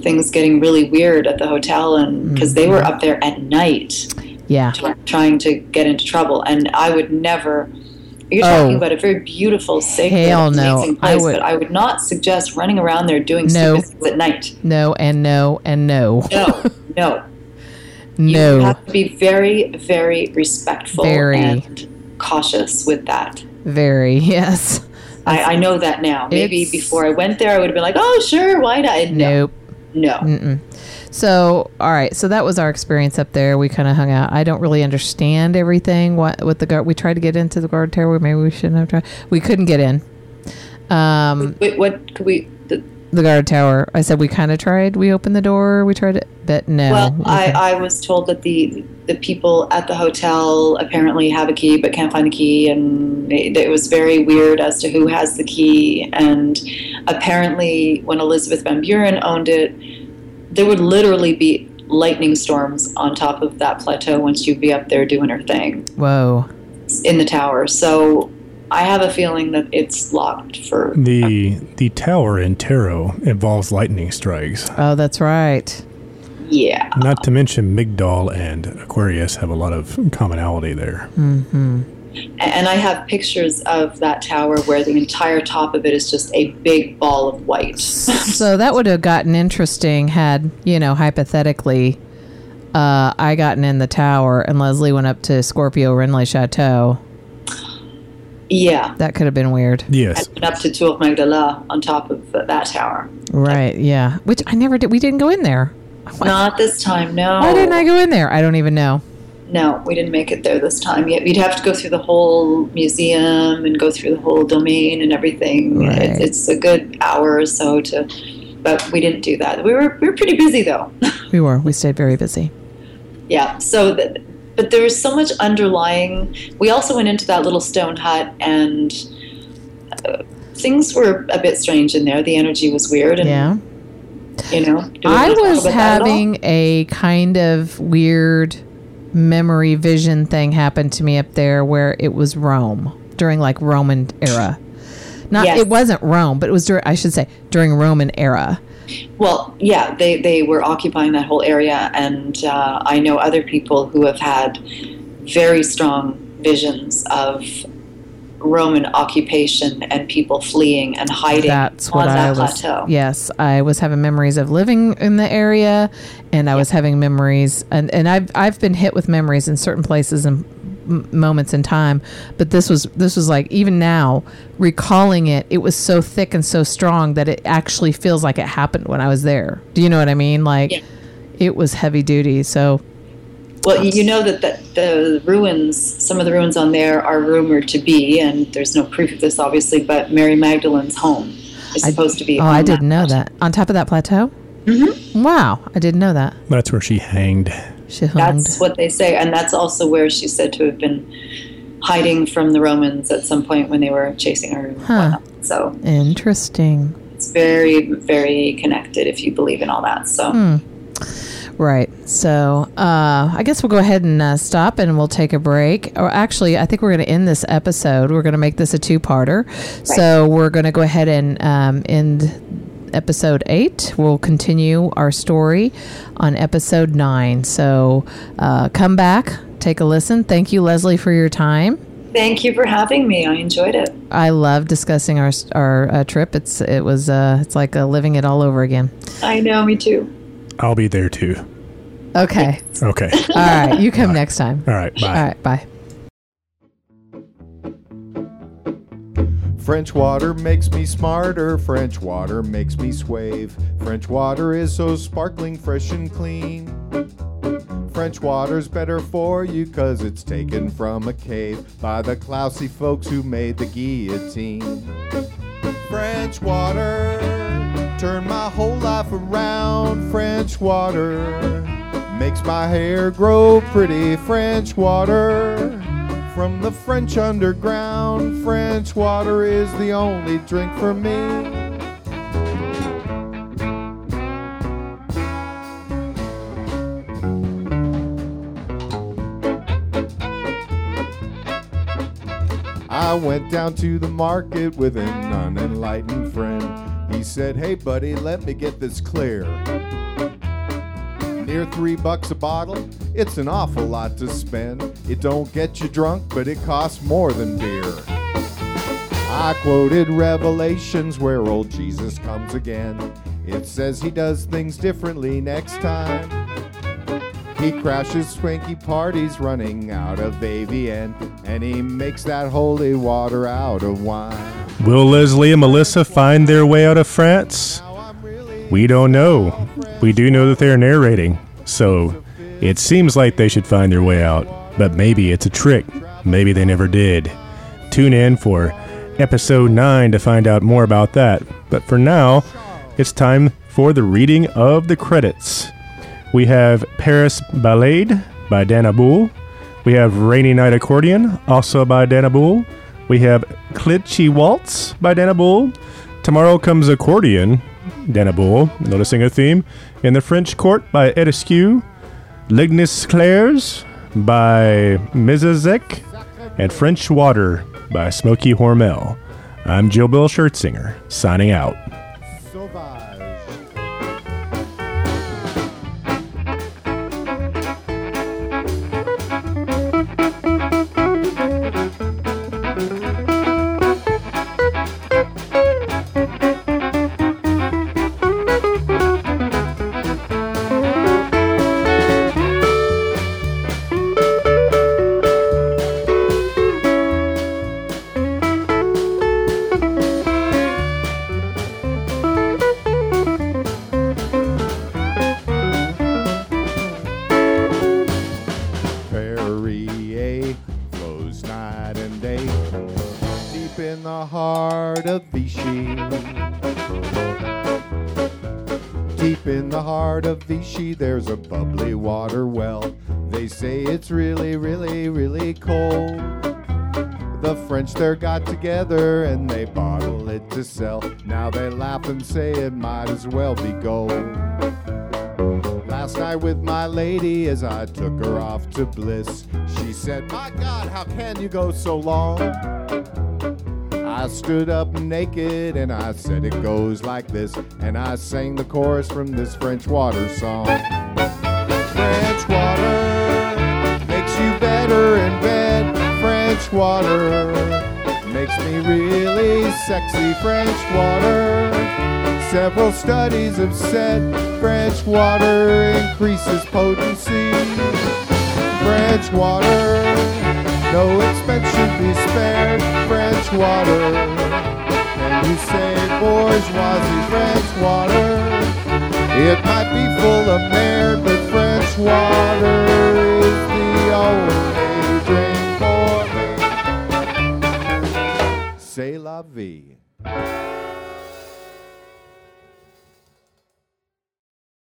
things getting really weird at the hotel, and because they were Mm-hmm. up there at night Yeah. t- trying to get into trouble, and I would never. You're Oh. talking about a very beautiful, sacred, no. amazing I place, would- but I would not suggest running around there doing No. stupid things at night. No, and no, and no. No, no. *laughs* No. You have to be very, very respectful Very. and cautious with that. Very, *laughs* yes. I, I know that now. Maybe It's- before I went there, I would have been like, "Oh, sure, why not?" No, Nope. No. Mm-mm. So, all right. So that was our experience up there. We kind of hung out. I don't really understand everything. What with the guard? We tried to get into the guard tower. Maybe we shouldn't have tried. We couldn't get in. Um, Wait, what could we? The, the guard tower. I said we kind of tried. We opened the door. We tried it, but no. well, we I. I was told that the the people at the hotel apparently have a key but can't find the key, and it, it was very weird as to who has the key. And apparently, when Elizabeth Van Buren owned it, there would literally be lightning storms on top of that plateau once you'd be up there doing her thing. Whoa. in the tower. So I have a feeling that it's locked for. The the tower in Tarot involves lightning strikes. Oh, that's right. Yeah. Not to mention Migdal and Aquarius have a lot of commonality there. Mm-hmm. And I have pictures of that tower where the entire top of it is just a big ball of white. *laughs* So that would have gotten interesting had you know hypothetically. Uh, I gotten in the tower and Leslie went up to Scorpio Rennes le Chateau. Yeah. That could have been weird. Yes. And up to Tour Magdala on top of uh, that tower. Right. Yeah. Which I never did. We didn't go in there. *laughs* Not this time, no. Why didn't I go in there? I don't even know. No, we didn't make it there this time. Yet we'd have to go through the whole museum and go through the whole domain and everything. Right. It, it's a good hour or so to, but we didn't do that. We were we were pretty busy though. *laughs* We were. We stayed very busy. yeah. So, th- but there was so much underlying. We also went into that little stone hut and. Uh, Things were a bit strange in there. The energy was weird, and Yeah. you know. I was about that at all? having a kind of weird memory vision thing happen to me up there where it was Rome during like Roman era. Not Yes. it wasn't Rome, but it was during I should say during Roman era. Well, yeah, they, they were occupying that whole area, and uh, I know other people who have had very strong visions of Roman occupation and people fleeing and hiding That's on what I that was. plateau. Yes, I was having memories of living in the area, and I was having memories, and, and I've I've been hit with memories in certain places and m- moments in time, but this was this was like even now recalling it, it was so thick and so strong that it actually feels like it happened when I was there. Do you know what I mean? Like Yeah. it was heavy duty. So Well, you- you know that, that the ruins, some of the ruins on there are rumored to be, and there's no proof of this obviously, but Mary Magdalene's home is I- supposed to be. oh, I didn't know plateau. that on top of that plateau. Mhm. Wow, I didn't know that. That's where she hanged. That's what they say, and that's also where she's said to have been hiding from the Romans at some point when they were chasing her. Huh. So Interesting. it's very, very connected if you believe in all that. So Hmm. Right. So uh, I guess we'll go ahead and uh, stop and we'll take a break. Or actually, I think we're going to end this episode. We're going to make this a two parter. So we're going to go ahead and um, end episode eight. We'll continue our story on episode nine. So uh, come back, take a listen. Thank you, Leslie, for your time. thank you for having me. I enjoyed it. I love discussing our our uh, trip. It's it was uh, it's like uh, living it all over again. I know, me too. I'll be there too. Okay. Okay. all right. You come next time. All right. Bye. All right. Bye. French water makes me smarter, French water makes me swave. French water is so sparkling, fresh and clean. French water's better for you cause it's taken from a cave by the Klausy folks who made the guillotine. French water, turned my whole life around. French water makes my hair grow pretty. French water from the French underground. French water is the only drink for me. I went down to the market with an unenlightened friend. He said, Hey, buddy, let me get this clear. Near three bucks a bottle, it's an awful lot to spend. It don't get you drunk, but it costs more than beer. I quoted Revelations where old Jesus comes again. It says he does things differently next time. He crashes swanky parties running out of Evian, and he makes that holy water out of wine. Will Leslie and Melissa find their way out of France? Now I'm really We don't know. We do know that they're narrating, so it seems like they should find their way out. But maybe it's a trick. Maybe they never did. Tune in for episode 9 to find out more about that. But for now, it's time for the reading of the credits. We have Paris Ballade by Dana Boulé. We have Rainy Night Accordion, also by Dana Boulé. We have Klitschy Waltz by Dana Boulé. Tomorrow Comes Accordion, Dana noticing a theme. In the French Court by Ed Askew. Lignis Clairs by Mizazek. And French Water by Smokey Hormel. I'm Joe Bill Schirtzinger, signing out. Together and they bottle it to sell. Now they laugh and say it might as well be gold. Last night with my lady as I took her off to bliss, she said, My God, how can you go so long? I stood up naked and I said it goes like this, and I sang the chorus from this French water song. French water makes you better in bed. French water really sexy. French water. Several studies have said French water increases potency. French water, no expense should be spared. French water, and you say bourgeoisie French water. It might be full of merit, but French water is the only